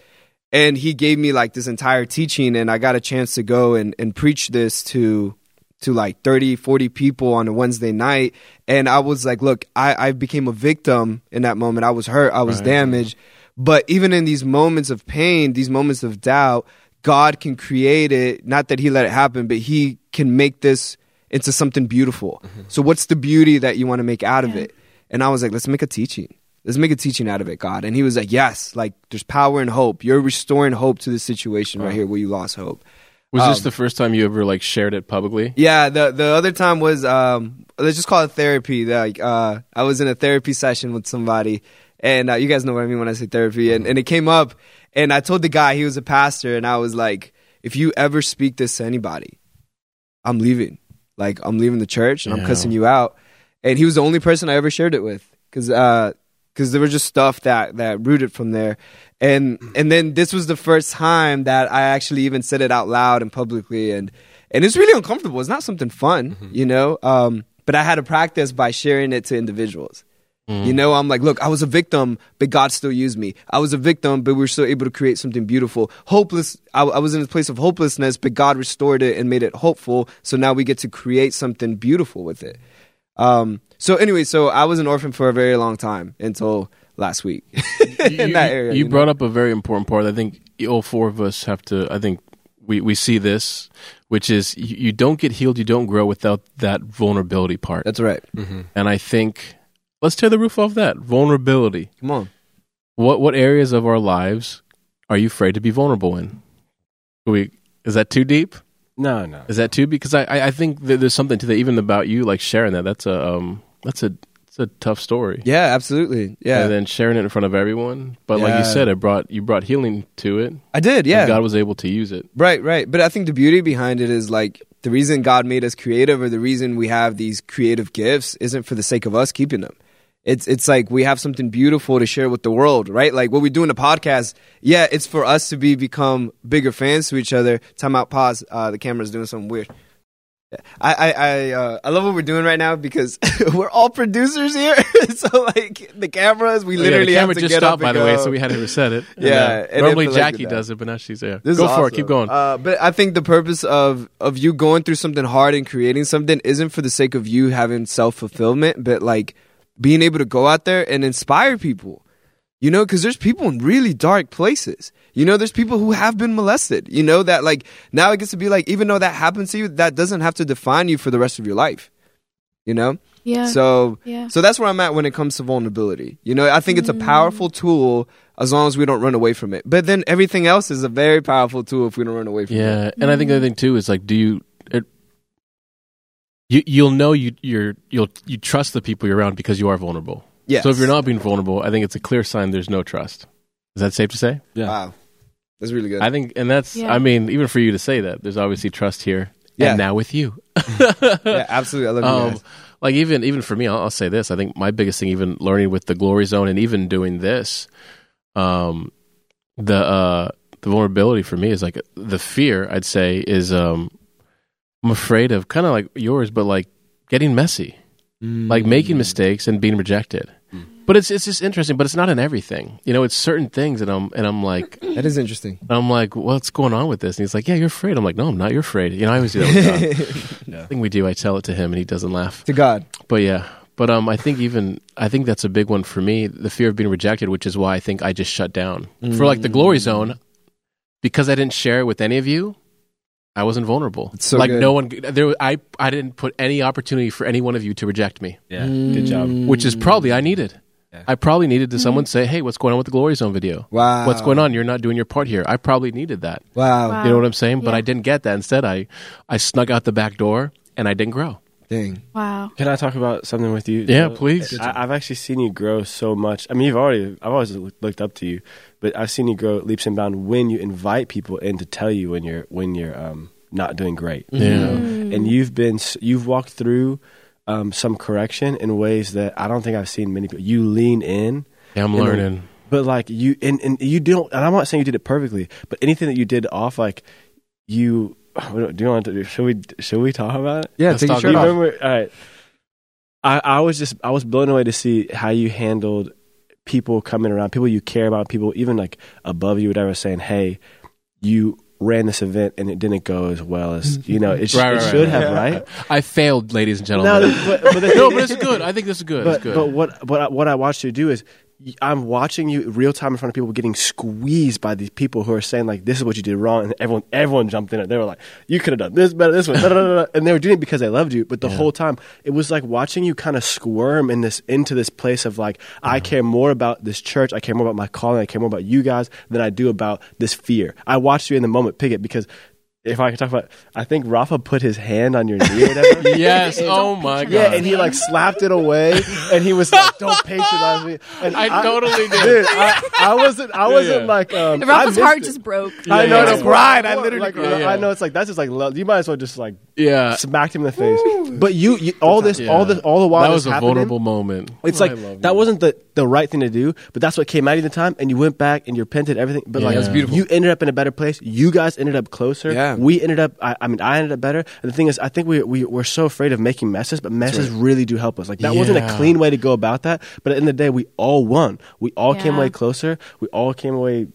S1: And he gave me like this entire teaching and I got a chance to go and, and preach this to to like 30 40 people on a wednesday night. And i was like look i, I became a victim in that moment. I was hurt. I was
S2: Right.
S1: damaged. but even in these moments of pain these moments of doubt god can create it. Not that he let it happen but he can make this into something beautiful. Mm-hmm. So what's the beauty that you want to make out of it? And i was like let's make a teaching. Let's make a teaching out of it god. And he was like yes like there's power and hope. You're restoring hope to this situation right. here where you lost hope
S2: Was this
S1: Um,
S2: the first time you ever like shared it publicly?
S1: yeah, the the other time was um let's just call it therapy. Like uh I was in a therapy session with somebody and uh, you guys know what I mean when I say therapy and, and it came up and I told the guy he was a pastor and I was like if you ever speak this to anybody I'm leaving. Like I'm leaving the church and I'm cussing you out. And he was the only person I ever shared it with cuz uh cuz there was just stuff that that rooted from there. And and then this was the first time that I actually even said it out loud and publicly and and it's really uncomfortable. It's not something fun, you know. Um, but I had to practice by sharing it to individuals. You know, I'm like, look, I was a victim, but God still used me. I was a victim, but we were still able to create something beautiful. Hopeless, I, I was in a place of hopelessness, but God restored it and made it hopeful. So now we get to create something beautiful with it. Um, so anyway, so I was an orphan for a very long time until last week in
S2: you,
S1: that area.
S2: You,
S1: know?
S2: brought up a very important part. I think all four of us have to. I think we we see this, which is you, you don't get healed, you don't grow without that vulnerability part.
S1: That's right.
S2: and I think let's tear the roof off that vulnerability.
S1: Come on.
S2: What what areas of our lives are you afraid to be vulnerable in? Do we is that too deep?
S3: No, no.
S2: Is that too? Because I I, I think that there's something to that even about you like sharing that. That's a um that's a it's it's a tough story.
S1: Yeah, absolutely. Yeah,
S2: And then sharing it in front of everyone. But like you said, it brought you brought healing to it.
S1: I did. Yeah,
S2: God was able to use it.
S1: Right, right. But I think the beauty behind it is like the reason God made us creative or the reason we have these creative gifts isn't for the sake of us keeping them. It's it's like we have something beautiful to share with the world, right? Like what we do in the podcast, yeah, it's for us to be become bigger fans to each other. Time out, pause. Uh, the camera's doing something weird. I I I, uh, I love what we're doing right now because we're all producers here. so like the cameras, we literally
S2: yeah, the
S1: have
S2: camera
S1: to
S2: just
S1: get
S2: stopped by the way, so we had to reset it. And,
S1: Yeah,
S2: uh,
S1: and it
S2: normally Jackie
S1: that.
S2: does it, but now she's there.
S1: This
S2: Go for it. Keep going.
S1: Uh, but I think the purpose of of you going through something hard and creating something isn't for the sake of you having self fulfillment, but like being able to go out there and inspire people. You know, because there's people in really dark places. You know, there's people who have been molested. You know that like now it gets to be like even though that happens to you, that doesn't have to define you for the rest of your life. You know,
S4: Yeah.
S1: so
S4: yeah.
S1: so that's where I'm at when it comes to vulnerability. You know, I think it's a mm. powerful tool as long as we don't run away from it. But then everything else is a very powerful tool if we don't run away from it.
S2: Yeah, and I think the other thing too is like, do you? It, you you'll know you you're you'll you trust the people you're around because you are vulnerable.
S1: Yes.
S2: So if you're not being vulnerable, I think it's a clear sign there's no trust. Is that safe to say?
S3: Yeah.
S1: Wow. That's really good.
S2: I think, and that's
S4: Yeah.
S2: I mean, even for you to say that, there's obviously trust here.
S1: Yeah.
S2: And now with you,
S1: yeah, absolutely. I love you
S2: um,
S1: guys.
S2: like even even for me, I'll, I'll say this. I think my biggest thing, even learning with the glory zone, and even doing this, um, the uh, the vulnerability for me is like the fear. I'd say is um, I'm afraid of kind of like yours, but like getting messy, like making mistakes and being rejected. But it's it's just interesting. But it's not in everything. You know, it's certain things, and I'm and I'm like.
S1: That is interesting.
S2: I'm like, what's going on with this? And he's like, yeah, you're afraid. I'm like, no, I'm not. You're afraid. You know, I always do that with God.
S3: Yeah.
S2: I think we do. I tell it to him, and he doesn't laugh.
S1: to God.
S2: But yeah, but um, I think even I think that's a big one for me. The fear of being rejected, which is why I think I just shut down for like the glory zone, because I didn't share it with any of you. I wasn't vulnerable.
S1: So
S2: like
S1: good.
S2: no one there. I I didn't put any opportunity for any one of you to reject me,
S3: Yeah. Good job.
S2: which is probably I needed.
S3: Yeah.
S2: I probably needed to someone say, "Hey, what's going on with the glory zone video?
S1: Wow.
S2: What's going on? You're not doing your part here." I probably needed that.
S1: Wow.
S4: Wow.
S2: You know what I'm saying? But I didn't get that. Instead, I I snuck out the back door and I didn't grow.
S1: Dang.
S4: Wow.
S3: Can I talk about something with you?
S2: Yeah,
S3: Joe?
S2: please.
S3: I, I've actually seen you grow so much. I mean, you've already, I've always looked up to you, but I've seen you grow leaps and bounds when you invite people in to tell you when you're when you're um, not doing great.
S2: Yeah.
S3: You know? and you've been you've walked through um, some correction in ways that I don't think I've seen many people. You lean in,
S2: Yeah, I'm
S3: You know,
S2: learning.
S3: but like you and, and you don't. And I'm not saying you did it perfectly, but anything that you did off, like you. Do you want to? Should we? Should we talk about it?
S1: Yeah,
S2: Let's
S1: take your
S2: talk
S1: shirt
S3: You
S1: off.
S3: remember? All right. I, I was just I was blown away to see how you handled people coming around, people you care about, people even like above you, whatever, saying, "Hey, you ran this event and it didn't go as well as you know it, sh-
S2: Right, right,
S3: should
S2: right.
S3: have, right?"
S2: I failed, ladies and
S3: No,
S2: gentlemen.
S3: but, but, the
S2: No, but it's good. I think this is good.
S3: but
S2: it's good.
S3: but what what I, what I watched you do is I'm watching you real time in front of people getting squeezed by these people who are saying like this is what you did wrong and everyone everyone jumped in it. They were like you could have done this better this way da, da, da, da. and they were doing it because they loved you. But the whole time it was like watching you kind of squirm in this into this place of like I uh-huh. care more about this church, I care more about my calling, I care more about you guys than I do about this fear. I watched you in the moment pick it because. If I could talk about, I think Rafa put his hand on your knee or whatever.
S2: yes. Oh my god.
S3: Yeah, and he like slapped it away, and he was like, "Don't patronize me." And
S2: I totally did.
S3: Dude, I, I wasn't. I wasn't
S2: yeah.
S3: like. Um,
S4: Rafa's
S3: I
S4: heart
S3: it.
S4: just broke.
S3: I know
S2: Yeah.
S3: the pride. I literally. Like,
S2: cried.
S3: I know it's like that's just like love. You might as well just like
S2: yeah.
S3: smacked him in the face. But you, you all this,
S2: Yeah.
S3: all this, all the while
S2: that was a vulnerable moment.
S3: It's like that
S2: you.
S3: wasn't the the right thing to do, but that's what came out of the time, and you went back and you repented everything. But like
S2: Yeah. That's
S1: beautiful.
S3: you ended up in a better place. You guys ended up closer.
S1: Yeah.
S3: We ended up. I, I mean, I ended up better. And the thing is, I think we we we're so afraid of making messes, but messes really do help us. Like that wasn't a clean way to go about that, but at the end of the day, we all won. We all came
S4: Yeah.
S3: away closer. We all came away.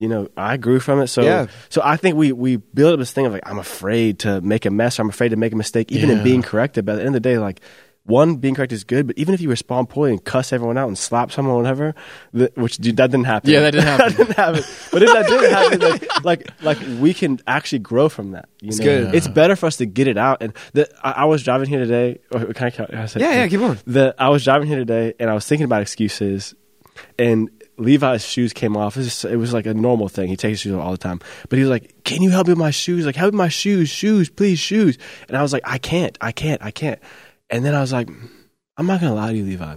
S3: You know, I grew from it. So,
S1: Yeah.
S3: so I think we we build up this thing of like I'm afraid to make a mess. I'm afraid to make a mistake, even in being corrected. But at the end of the day, like one, being correct is good. But even if you respond poorly and cuss everyone out and slap someone, or whatever, that, which dude, that didn't happen.
S2: Yeah, that didn't happen.
S3: that didn't happen. But if that did happen, like, like like we can actually grow from that. You
S1: It's
S3: know?
S1: good.
S3: It's better for us to get it out. And the, I, I was driving here today. Or can I, can I say,
S1: Yeah, yeah, keep on.
S3: the I was driving here today and I was thinking about excuses and Levi's shoes came off. It was, just, it was like a normal thing. He takes his shoes off all the time. But he was like, Can you help me with my shoes? Like, help me with my shoes, shoes, please, shoes. And I was like, I can't, I can't, I can't. And then I was like, I'm not gonna lie to you, Levi.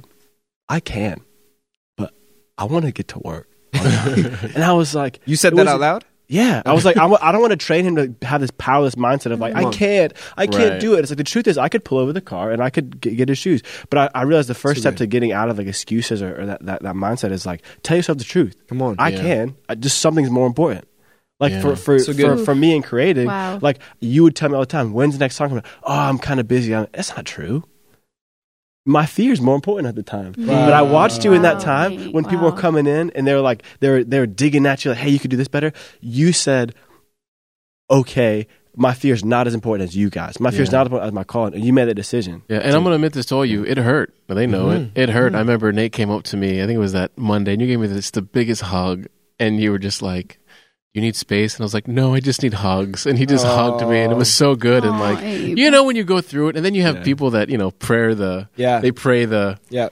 S3: I can, but I want to get to work. and I was like,
S1: You said that
S3: was-
S1: out loud?
S3: yeah, I was like, I w- I don't want to train him to have this powerless mindset of like, I can't, I can't
S2: Right.
S3: do it. It's like the truth is, I could pull over the car and I could get, get his shoes. But I, I realized the first
S1: So
S3: step
S1: good.
S3: to getting out of like excuses or, or that, that, that mindset is like, tell yourself the truth.
S1: Come on.
S3: I
S2: Yeah.
S3: can. I, just something's more important. Like
S2: Yeah.
S3: for for,
S1: So
S3: for for me and creating,
S4: Wow.
S3: like you would tell me all the time, when's the next song? coming? Oh, I'm kind of busy. I'm, that's not true. My fear is more important at the time. But I watched you in that
S4: Wow.
S3: time when people were coming in and they were like, they were they were digging at you like, hey, you could do this better. You said, okay, my fear is not as important as you guys. My fear is not as important as my calling. And you made that decision.
S2: Yeah, and I'm gonna admit this to all you. It hurt. But they know
S1: Mm-hmm.
S2: it. It hurt. I remember Nate came up to me. I think it was that Monday, and you gave me this the biggest hug, and you were just like, "You need space," and I was like, "No, I just need hugs." And he just hugged me, and it was so good. and like,
S4: Abe.
S2: you know, when you go through it, and then you have
S3: Yeah.
S2: people that you know pray the,
S1: Yeah.
S2: they pray the,
S1: yeah.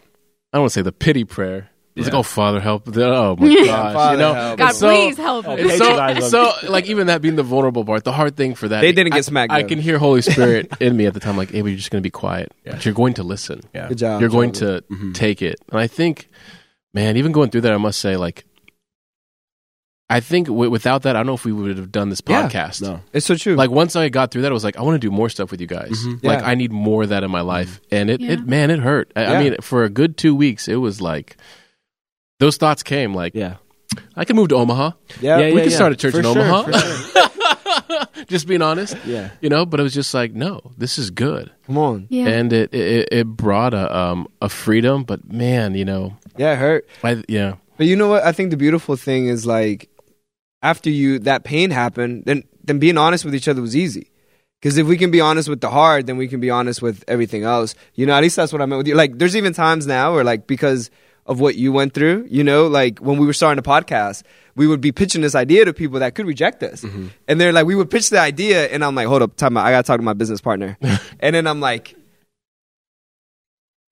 S2: I don't want to say the pity prayer. It's
S3: Yeah.
S2: like, oh, Father, help! Oh my
S4: Yeah,
S2: gosh,
S1: Father,
S2: you know,
S1: help.
S4: God,
S2: so-
S4: please help us.
S2: it's so, so like even that being the vulnerable part, the hard thing for that
S1: They didn't get
S2: I-
S1: smacked
S2: I,
S1: down.
S2: can hear Holy Spirit in me at the time, like, hey, but you're just going to be quiet,
S3: Yeah.
S2: but you're going to listen.
S3: Yeah.
S1: Good job.
S2: you're going
S1: Jonathan.
S2: to
S3: Mhm.
S2: take it. And I think, man, even going through that, I must say, like, I think w- without that, I don't know if we would have done this
S3: Yeah.
S2: podcast.
S3: No.
S1: It's so true.
S2: Like once I got through that, I was like, I want to do more stuff with you guys.
S3: Mhm.
S2: Like
S1: Yeah.
S2: I need more of that in my life, and it,
S4: Yeah.
S2: it man, it hurt. I, I mean, for a good two weeks, it was like those thoughts came. Like
S3: Yeah.
S2: I can move to Omaha.
S1: yeah.
S3: Yeah,
S2: we
S3: yeah,
S2: could
S3: yeah.
S2: start a church
S3: For
S2: in
S3: sure,
S2: Omaha.
S3: for sure.
S2: just being honest,
S3: Yeah.
S2: you know. But it was just like, no, this is good,
S1: Come on.
S4: yeah.
S2: and it, it it brought a um a freedom. But man, you know,
S1: Yeah, it hurt.
S2: I yeah.
S1: But you know what? I think the beautiful thing is like after you that pain happened, then then being honest with each other was easy. Because if we can be honest with the hard, then we can be honest with everything else. You know, at least that's what I meant with you. Like, there's even times now where, like, because of what you went through, you know, like when we were starting a podcast, we would be pitching this idea to people that could reject us. Mm-hmm. And they're like, we would pitch the idea, and I'm like, hold up, time out. I got to talk to my business partner. and then I'm like,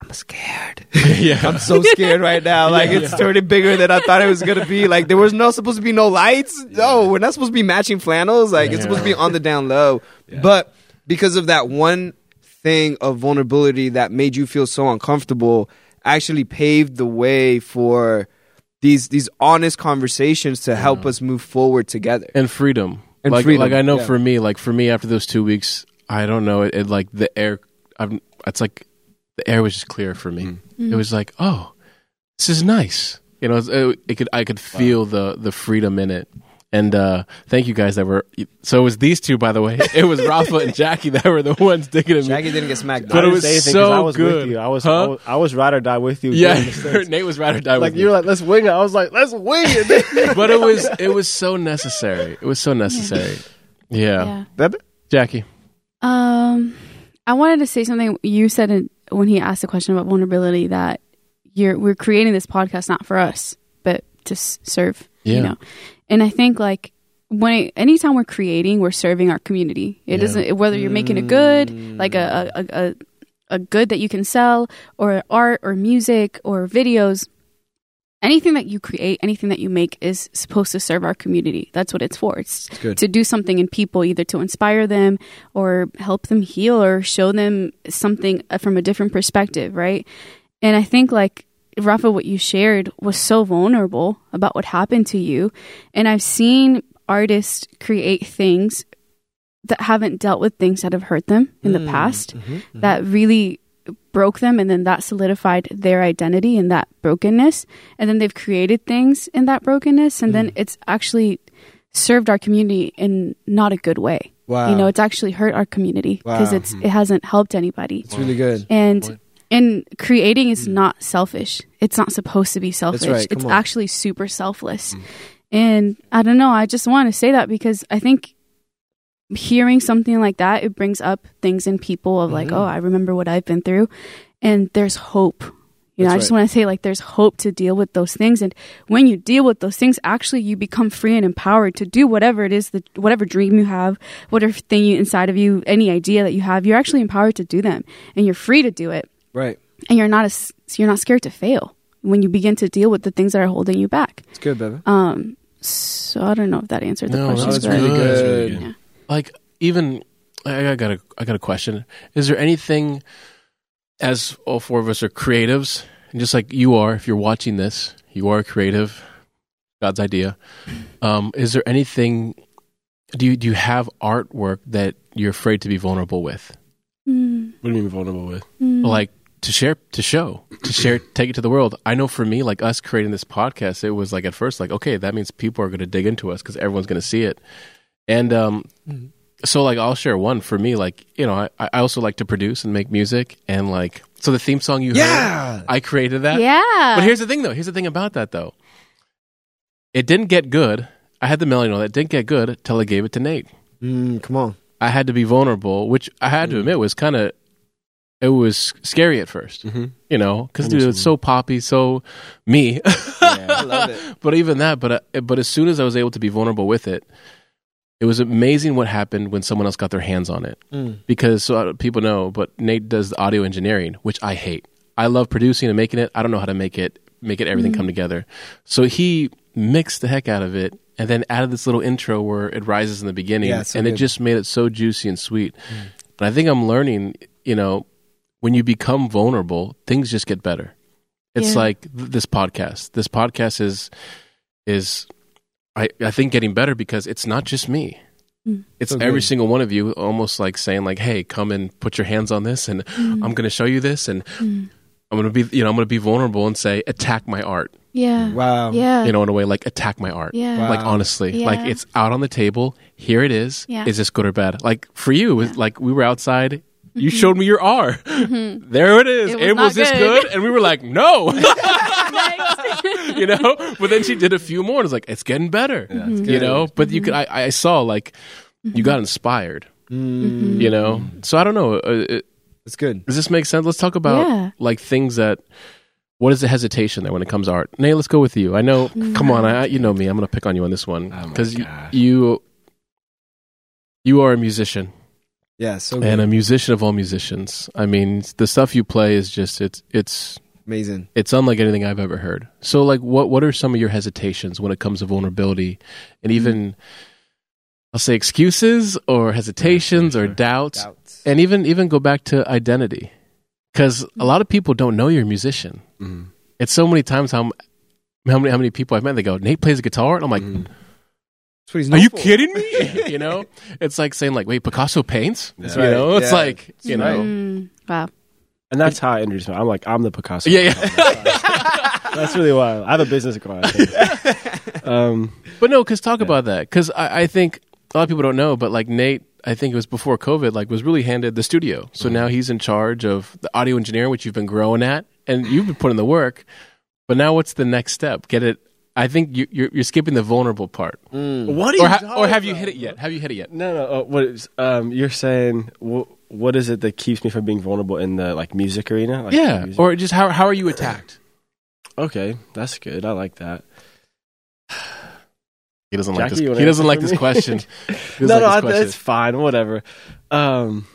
S1: I'm scared.
S2: yeah.
S1: I'm so scared right now. Like it's turning bigger than I thought it was gonna be. Like there was no supposed to be no lights. No, we're not supposed to be matching flannels. Like it's supposed to be on the down low. But because of that one thing of vulnerability that made you feel so uncomfortable, actually paved the way for these these honest conversations to help us move forward together.
S2: and freedom.
S1: And
S2: like,
S1: freedom,
S2: like I know
S1: yeah.
S2: for me, like for me, after those two weeks, I don't know, it, it like the air. I'm, it's like the air was just clear for me.
S1: Mm-hmm.
S2: It was like, oh, this is nice. You know, it, it could I could feel the the freedom in it. And uh thank you guys that were. So it was these two, by the way. It was Rafa and Jackie that were the ones digging at me.
S1: Jackie didn't get smacked.
S2: But
S3: I
S2: it was
S3: say
S2: so
S3: I was
S2: good.
S3: with you. I was,
S2: Huh?
S3: I was I was ride or die with you.
S2: Yeah,
S3: during the stints.
S2: Nate was ride or die
S3: like
S2: with
S3: you
S2: me.
S3: were like, let's wing it. I was like, let's wing it.
S2: but it was it was so necessary. It was so necessary. Yeah,
S4: yeah.
S1: Bebe?
S2: Jackie.
S4: Um, I wanted to say something you said in, when he asked the question about vulnerability that you're we're creating this podcast not for us but to s- serve.
S2: Yeah.
S4: You know, and I think like when anytime we're creating, we're serving our community. It
S2: Yeah.
S4: not whether you're making a good like a a, a a good that you can sell or art or music or videos. Anything that you create, anything that you make is supposed to serve our community. That's what it's for. It's
S1: good.
S4: to do something in people, either to inspire them or help them heal or show them something uh, from a different perspective, right? And I think like Rafa, what you shared was so vulnerable about what happened to you. And I've seen artists create things that haven't dealt with things that have hurt them in the hmm. past mm-hmm. Mm-hmm. that really broke them and then that solidified their identity in that brokenness. And then they've created things in that brokenness and then mm. it's actually served our community in not a good way.
S1: Wow.
S4: you know it's actually hurt our community because
S1: Wow.
S4: it's it hasn't helped anybody.
S1: It's really good.
S4: and and creating is mm. not selfish. It's not supposed to be selfish.
S1: right,
S4: it's
S1: on.
S4: actually super selfless. Mm. And i don't know i just want to say that because i think hearing something like that it brings up things in people of
S1: Mm-hmm.
S4: like oh i remember what i've been through and there's hope you know
S1: That's
S4: i just
S1: right.
S4: want to say like there's hope to deal with those things and when you deal with those things actually you become free and empowered to do whatever it is that whatever dream you have whatever thing you, inside of you any idea that you have you're actually empowered to do them and you're free to do it
S1: Right.
S4: and you're not as you're not scared to fail when you begin to deal with the things that are holding you back
S1: It's good, baby.
S4: um so i don't know if that answered the
S2: No,
S4: question
S1: that was really
S2: good. That's
S1: good.
S4: Yeah.
S2: Like even I, I got a I got a question. Is there anything as all four of us are creatives, and just like you are, if you're watching this, you are a creative. God's idea. Um, is there anything? Do you do you have artwork that you're afraid to be vulnerable with?
S4: Mm,
S3: What do you mean vulnerable with?
S4: mm.
S2: like to share to show to share take it to the world i know for me like us creating this podcast it was like at first like okay that means people are going to dig into us because everyone's going to see it and um so like i'll share one for me like you know I, I also like to produce and make music and like so the theme song you heard
S1: Yeah.
S2: i created that
S4: yeah.
S2: but here's the thing though here's the thing about that though it didn't get good i had the melody on it didn't get good until i gave it to nate
S1: Mm, come on.
S2: i had to be vulnerable which i had to admit was kind of it was scary at 1st
S3: Mm-hmm.
S2: you know, because
S3: I
S2: dude, it's so poppy, so me.
S1: I love it.
S2: but even that, but uh, but as soon as I was able to be vulnerable with it, it was amazing what happened when someone else got their hands on it.
S1: Mm.
S2: Because so uh, people know, but Nate does the audio engineering, which I hate. I love producing and making it. I don't know how to make it make it everything come together. So he mixed the heck out of it. And then added this little intro where it rises in the beginning,
S1: Yeah, so
S2: and it just made it so juicy and sweet. But I think I'm learning, you know, when you become vulnerable, things just get better. It's
S4: Yeah.
S2: like th- this podcast. This podcast is is I I think getting better because it's not just me.
S4: Mm.
S2: It's
S1: So
S2: every
S1: good.
S2: single one of you almost like saying like, "Hey, come and put your hands on this and
S4: Mm.
S2: I'm going to show you this and I'm going to be you know, I'm going to be vulnerable and say attack my art."
S4: yeah.
S1: Wow.
S4: Yeah.
S2: You know, in a way like attack my art.
S4: Yeah.
S1: Wow.
S2: Like honestly,
S4: Yeah.
S2: like it's out on the table. Here it is.
S4: Yeah.
S2: Is this good or bad? Like for you, it was like we were outside. You
S4: Mm-hmm.
S2: showed me your R. There it is.
S4: It was
S2: and
S4: not
S2: was this
S4: good.
S2: good? And we were like, no.
S4: Next.
S2: you know. But then she did a few more, and it's like it's getting better. You
S1: good.
S2: know. But you could, I, I saw like you got inspired.
S1: Mm,
S2: You know. So I don't know. Uh, it,
S1: it's good.
S2: does this make sense? Let's talk about
S4: Yeah.
S2: like things that. What is the hesitation there when it comes to art? Nay, let's go with you. I know. Come on, I, you know me. I'm going to pick on you on this one
S3: my
S2: because you, you, you are a musician
S1: Yeah, so good.
S2: and a musician of all musicians. I mean, the stuff you play is just it's it's
S1: amazing.
S2: it's unlike anything I've ever heard. So, like, what what are some of your hesitations when it comes to vulnerability, and even I'll say excuses or hesitations or
S3: sure.
S2: doubts,
S1: Doubts.
S2: and even even go back to identity, because a lot of people don't know you're a musician.
S3: Mm-hmm.
S2: It's so many times how how many how many people I've met they go Nate plays a guitar, and I'm like,
S3: Mm-hmm.
S1: That's what he's
S2: are you
S1: for.
S2: kidding me? you know, it's like saying like, wait, Picasso paints.
S3: That's
S2: You
S1: right.
S2: know, it's
S1: Yeah.
S2: like you know,
S4: Mm, wow.
S3: And that's how I introduce myself. I'm like, I'm the Picasso.
S2: yeah, yeah.
S3: That's really wild. I have a business card. Um,
S2: But no, because talk about that. Because I, I think a lot of people don't know, but like Nate, I think it was before COVID, like was really handed the studio. So now he's in charge of the audio engineering, which you've been growing at, and you've been putting the work. But now, what's the next step? Get it? I think you, you're you're skipping the vulnerable part,
S1: Mm.
S3: what are you
S2: or ha- or have you hit it yet? Have you hit it yet?
S3: No, no. Uh, what is, um, you're saying? Wh- what is it that keeps me from being vulnerable in the like music arena? Like,
S2: yeah,
S3: music-
S2: or just how how are you attacked?
S3: okay, that's good. I like that.
S2: He doesn't like this. He doesn't like this question.
S3: No,
S2: like
S3: no, I,
S2: this question.
S3: it's fine. Whatever. Um,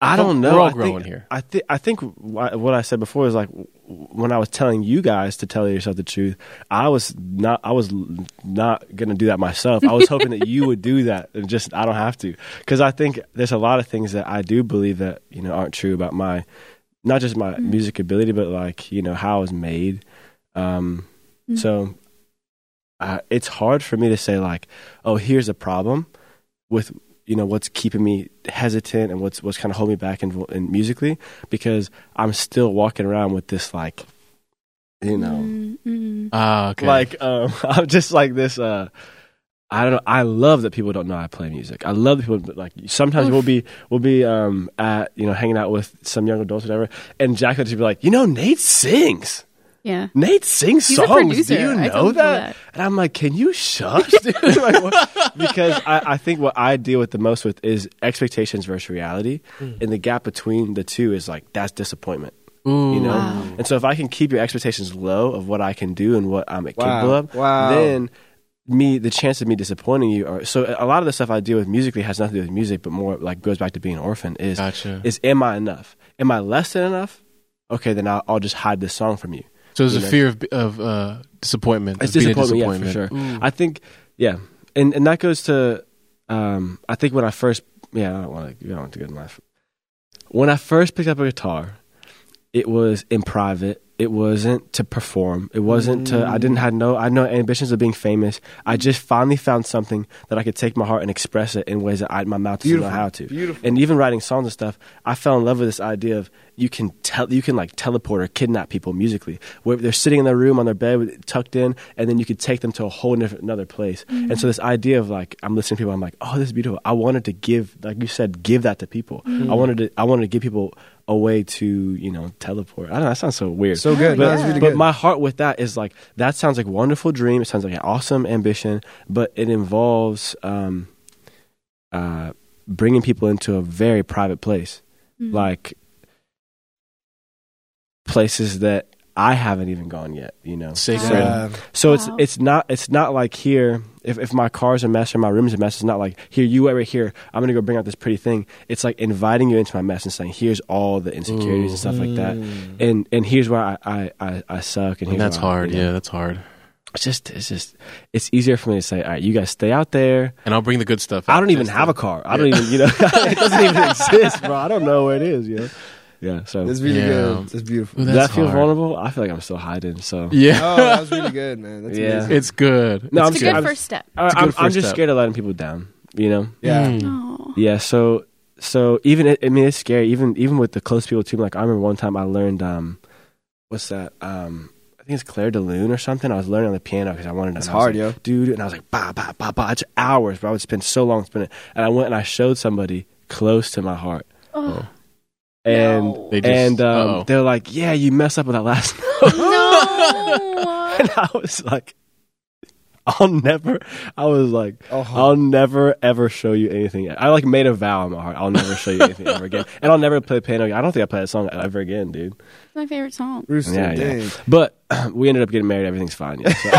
S3: I don't know.
S2: We're all
S3: I think-
S2: growing here.
S3: I think I think what I said before is like when I was telling you guys to tell yourself the truth. I was not. I was not going to do that myself. I was hoping that you would do that and just I don't have to because I think there's a lot of things that I do believe that you know aren't true about my not just my music ability but like you know how I was made. Um,
S4: Mm.
S3: So uh, it's hard for me to say like, oh, here's a problem with you know what's keeping me hesitant and what's what's kind of holding me back in, in musically because I'm still walking around with this like, you know,
S4: Mm, mm.
S2: Ah, okay.
S3: like um, I'm just like this. Uh, I don't know. I love that people don't know I play music. I love that people like sometimes
S4: Oof.
S3: we'll be we'll be um at you know hanging out with some young adults or whatever, and Jack will just be like, you know, Nate sings.
S4: Yeah.
S3: Nate sings
S4: He's
S3: songs. Do you
S4: I
S3: know that?
S4: that.
S3: And I'm like, can you shush? dude? Like, what? because I, I think what I deal with the most with is expectations versus reality, hmm. and the gap between the two is like that's disappointment.
S2: Ooh.
S3: You know,
S4: Wow.
S3: and so if I can keep your expectations low of what I can do and what I'm capable of,
S1: Wow.
S3: then me the chance of me disappointing you are so a lot of the stuff I deal with musically has nothing to do with music, but more like goes back to being an orphan. Is
S2: Gotcha.
S3: is am I enough? Am I less than enough? Okay, then I'll, I'll just hide this song from you.
S2: So there's a
S3: know.
S2: fear of of uh, disappointment.
S3: It's
S2: of being a
S3: disappointment, yeah, for sure. I think, yeah, and and that goes to, um, I think when I first, yeah, I don't want to, I don't want to go to my. when I first picked up a guitar, it was in private. It wasn't to perform. It wasn't to. I didn't have no. I had no ambitions of being famous. I just finally found something that I could take my heart and express it in ways that I, my mouth doesn't know how to.
S1: Beautiful.
S3: And even writing songs and stuff, I fell in love with this idea of you can tell you can like teleport or kidnap people musically. Where they're sitting in their room on their bed with, tucked in, and then you could take them to a whole different another place. Mm-hmm. And so this idea of like I'm listening to people, I'm like, oh, this is beautiful. I wanted to give, like you said, give that to people. Mm-hmm. I wanted to. I wanted to give people a way to you know teleport. I don't know. That sounds so weird.
S1: So good.
S3: But,
S1: No, that's really
S3: but
S1: good.
S3: my heart with that is like that sounds like a wonderful dream. It sounds like an awesome ambition, but it involves um, uh, bringing people into a very private place,
S4: Mm.
S3: like places that I haven't even gone yet. You know,
S2: Sacred.
S1: Yeah.
S3: so it's
S4: Wow.
S3: it's not it's not like here. If if my car's a mess or my room's a mess, it's not like here you right here. I'm gonna go bring out this pretty thing. It's like inviting you into my mess and saying here's all the insecurities and stuff like that.
S1: Mm.
S3: And and here's why I I, I, I suck. And
S2: And that's
S3: where I-
S2: hard.
S3: you know.
S2: Yeah, that's hard.
S3: It's just it's just it's easier for me to say, all right, you guys stay out there.
S2: And I'll bring the good stuff.
S3: I don't even have
S2: to-
S3: a car. I don't even you know it doesn't even exist, bro. I don't know where it is. You know. Yeah. So
S1: That's really
S2: Yeah.
S1: good. That's beautiful.
S2: Ooh,
S3: does that feel
S2: hard.
S3: vulnerable? I feel like I'm still hiding. So
S2: Yeah,
S1: Oh, that was really good, man. That's
S3: Yeah.
S1: amazing.
S2: it's good.
S3: No, I'm
S4: It's a good
S3: I'm-
S4: first step.
S3: I,
S2: It's a
S3: I'm,
S2: good
S3: I'm
S2: first
S3: just
S2: step.
S3: scared of letting people down. You know.
S1: yeah.
S2: Mm.
S4: Oh.
S3: Yeah. So so even it, I mean it's scary. Even even with the close people too. Like I remember one time I learned um, what's that um. I think it's Clair de Lune or something. I was learning on the piano because I wanted to.
S1: That's
S3: and
S1: hard,
S3: like,
S1: yo.
S3: dude. And I was like, ba, ba, ba, ba. It's hours, but I would spend so long spinning. And I went and I showed somebody close to my heart.
S4: Oh.
S3: And
S4: No.
S2: They just-
S3: and um, they're like, yeah, you messed up with that last note.
S4: no.
S3: and I was like, I'll never. I was like,
S1: Oh,
S3: I'll never ever show you anything. I like made a vow in my heart. I'll never show you anything ever again, and I'll never play piano. again. I don't think I play that song ever again, dude.
S4: It's my favorite song.
S1: Rooster,
S3: Yeah, yeah.
S1: dang.
S3: But we ended up getting married. Everything's fine. Yeah, so.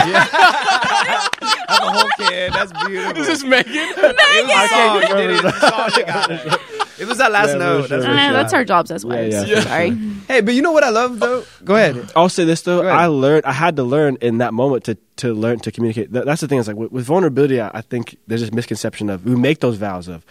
S1: I'm a whole kid. That's beautiful.
S2: Is this Megan?
S1: It was a
S3: can't
S1: It, was a song that got it. It was that last
S3: Yeah,
S1: note.
S3: sure.
S1: That's
S4: Uh,
S1: sure.
S4: That's our jobs as wives.
S3: Yeah, yeah.
S4: Sorry.
S1: Hey, but you know what I love though? Go ahead.
S3: I'll say this though. I learned. I had to learn in that moment to to learn to communicate. That, that's the thing. Is like with, with vulnerability, I, I think there's this misconception of we make those vows of.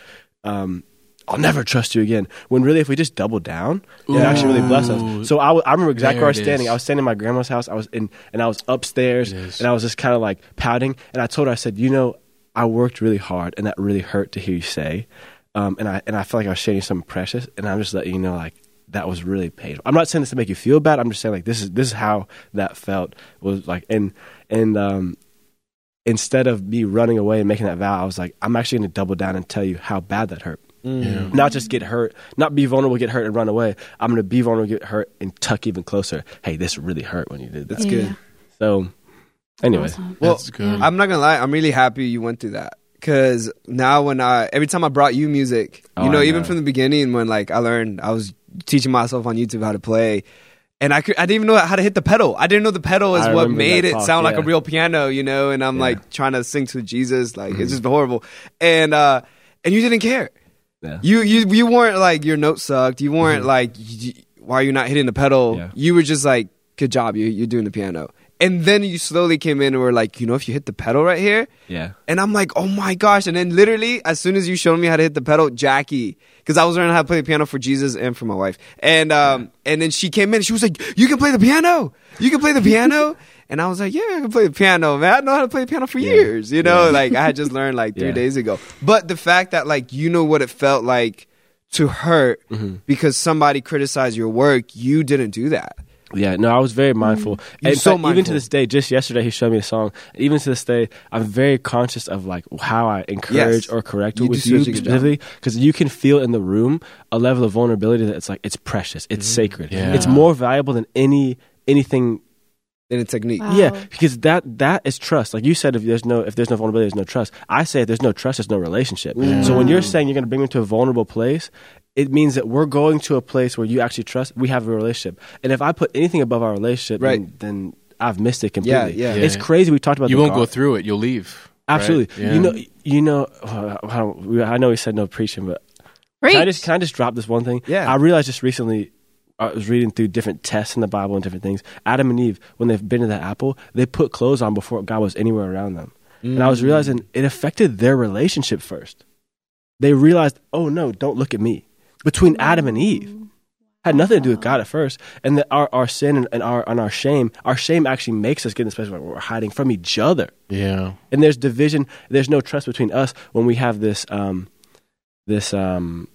S3: Um, I'll never trust you again. When really, if we just double down, it actually really bless us. So I, w- I remember exactly
S2: There
S3: where I was standing.
S2: is.
S3: I was standing in my grandma's house. I was in, and I was upstairs, and I was just kind of like pouting. And I told her, I said, you know, I worked really hard, and that really hurt to hear you say. Um, and I and I felt like I was sharing something precious, and I'm just letting you know, like that was really painful. I'm not saying this to make you feel bad. I'm just saying like this is this is how that felt was like, and and um, instead of me running away and making that vow, I was like, I'm actually going to double down and tell you how bad that hurt.
S2: Yeah.
S3: Not just get hurt, not be vulnerable, get hurt, and run away. I'm going to be vulnerable, get hurt, and tuck even closer. Hey, this really hurt when you did that.
S1: That's good.
S3: So, anyway,
S4: Awesome.
S1: Well,
S2: That's good.
S1: I'm not gonna lie. I'm really happy you went through that because now when I every time I brought you music,
S3: Oh,
S1: you know,
S3: I
S1: even
S3: know.
S1: from the beginning when like I learned, I was teaching myself on YouTube how to play. And I, could, I didn't even know how to hit the pedal. I didn't know the pedal is
S3: I
S1: what made it
S3: talk,
S1: sound like a real piano, you know. And I'm
S3: Yeah.
S1: like trying to sing to Jesus, like
S3: Mhm.
S1: it's just horrible. And uh, and you didn't care.
S3: yeah.
S1: You you you weren't like your note sucked. You weren't like y- y- why are you not hitting the pedal?
S3: Mm-hmm. Yeah.
S1: You were just like good job. You you're doing the piano. And then you slowly came in and were like, you know, if you hit the pedal right here,
S3: yeah.
S1: and I'm like, oh my gosh. And then literally, as soon as you showed me how to hit the pedal, Jackie, because I was learning how to play the piano for Jesus and for my wife. And um, and then she came in and she was like, you can play the piano. You can play the piano. and I was like, yeah, I can play the piano, man. I know how to play the piano for
S3: Yeah.
S1: years. You know,
S3: Yeah.
S1: like I had just learned like three
S3: Yeah.
S1: days ago. But the fact that like you know what it felt like to hurt
S3: Mm-hmm.
S1: because somebody criticized your work, you didn't do that.
S3: Yeah, no, I was very mm. mindful.
S1: You're
S3: And
S1: so
S3: fact, even to this day, just yesterday he showed me a song. Even to this day, I'm very conscious of like how I encourage
S1: Yes.
S3: or correct
S1: You
S3: with you
S1: such a good job.
S3: specifically, because you can feel in the room a level of vulnerability that it's like it's precious, it's mm. sacred,
S2: Yeah.
S3: it's more valuable than any anything.
S1: In a technique.
S4: Wow.
S3: Yeah, because that that is trust. Like you said, if there's no if there's no vulnerability, there's no trust. I say if there's no trust, there's no relationship. So when you're saying you're going to bring me to a vulnerable place, it means that we're going to a place where you actually trust. We have a relationship, and if I put anything above our relationship,
S1: Right.
S3: then, then I've missed it completely.
S1: Yeah, yeah.
S3: It's crazy. We talked about
S2: you
S3: the
S2: won't
S3: gar-
S2: go through it. You'll leave. right?
S3: Absolutely.
S2: Yeah.
S3: You know. You know. uh, I I know we said no preaching, but
S4: Preach.
S3: can I just can I just drop this one thing?
S1: Yeah.
S3: I realized just recently. I was reading through different tests in the Bible and different things. Adam and Eve, when they've been to that apple, they put clothes on before God was anywhere around them. And I was realizing it affected their relationship first. They realized, oh no, don't look at me. Between Adam and Eve. Had nothing to do with God at first, and that our, our sin and, and our and our shame, our shame actually makes us get in a space where we're hiding from each other,
S2: Yeah.
S3: and there's division. There's no trust between us when we have this um, this um,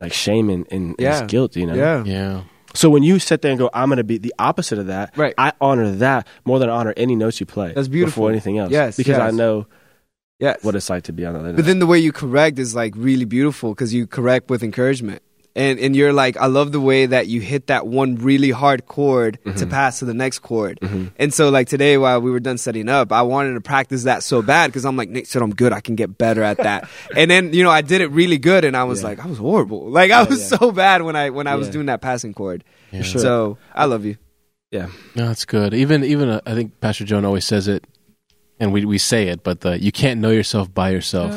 S3: like shame and, and,
S1: Yeah.
S3: and guilt. You know,
S1: Yeah.
S2: Yeah.
S3: So when you sit there and go, I'm going to be the opposite of that.
S1: Right.
S3: I honor that more than I honor any notes you play.
S1: That's beautiful.
S3: Before anything else.
S1: Yes,
S3: Because I know
S1: Yes.
S3: what it's like to be on the other
S1: But then the way you correct is like really beautiful because you correct with encouragement. And and you're like, I love the way that you hit that one really hard chord to
S3: Mm-hmm.
S1: pass to the next chord. And so like today while we were done setting up, I wanted to practice that so bad because I'm like, Nick said I'm good, I can get better at that. and then, you know, I did it really good and I was
S3: Yeah.
S1: like, I was horrible. Like I was
S3: yeah.
S1: so bad when I when I was doing that passing chord.
S2: Yeah.
S3: sure.
S1: So I love you.
S3: yeah.
S2: No, that's good. Even even uh, I think Pastor Joan always says it, and we we say it, but the, you can't know yourself by yourself.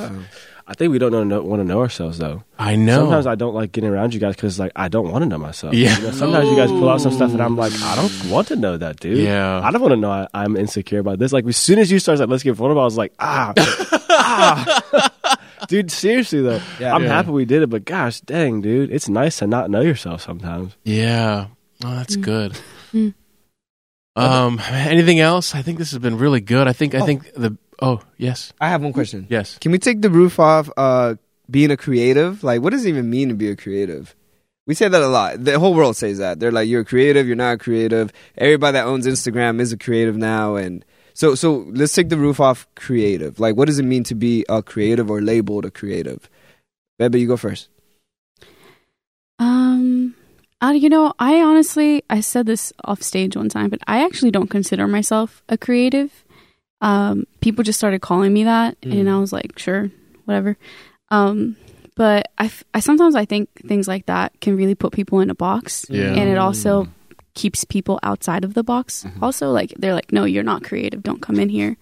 S3: I think we don't know, know, want to know ourselves though.
S2: I know.
S3: Sometimes I don't like getting around you guys because like I don't want to know myself.
S2: Yeah.
S3: You know, sometimes you guys pull out some stuff and I'm like, I don't want to know that, dude.
S2: Yeah.
S3: I don't want to know I, I'm insecure about this. Like as soon as you start like, let's get vulnerable, I was like, ah, ah. dude. Seriously though,
S1: Yeah.
S3: I'm
S2: Yeah.
S3: happy we did it, but gosh, dang, dude, it's nice to not know yourself sometimes.
S2: yeah. Oh, that's good.
S4: Mm.
S2: Um, anything else? I think this has been really good. I think I
S1: Oh.
S2: think the oh yes
S1: I have one question.
S2: yes
S1: Can we take the roof off uh being a creative? Like what does it even mean to be a creative? We say that a lot. The whole world says that. They're like you're a creative, you're not a creative. Everybody that owns Instagram is a creative now and so so let's take the roof off creative. Like what does it mean to be a creative or labeled a creative? Bebe, you go first.
S4: Um, I, you know, I honestly, I said this off stage one time, but I actually don't consider myself a creative. Um, people just started calling me that, and I was like, sure, whatever. Um, but I, f- I sometimes I think things like that can really put people in a box,
S2: Yeah.
S4: and it also keeps people outside of the box. Also, like they're like, no, you're not creative. Don't come in here.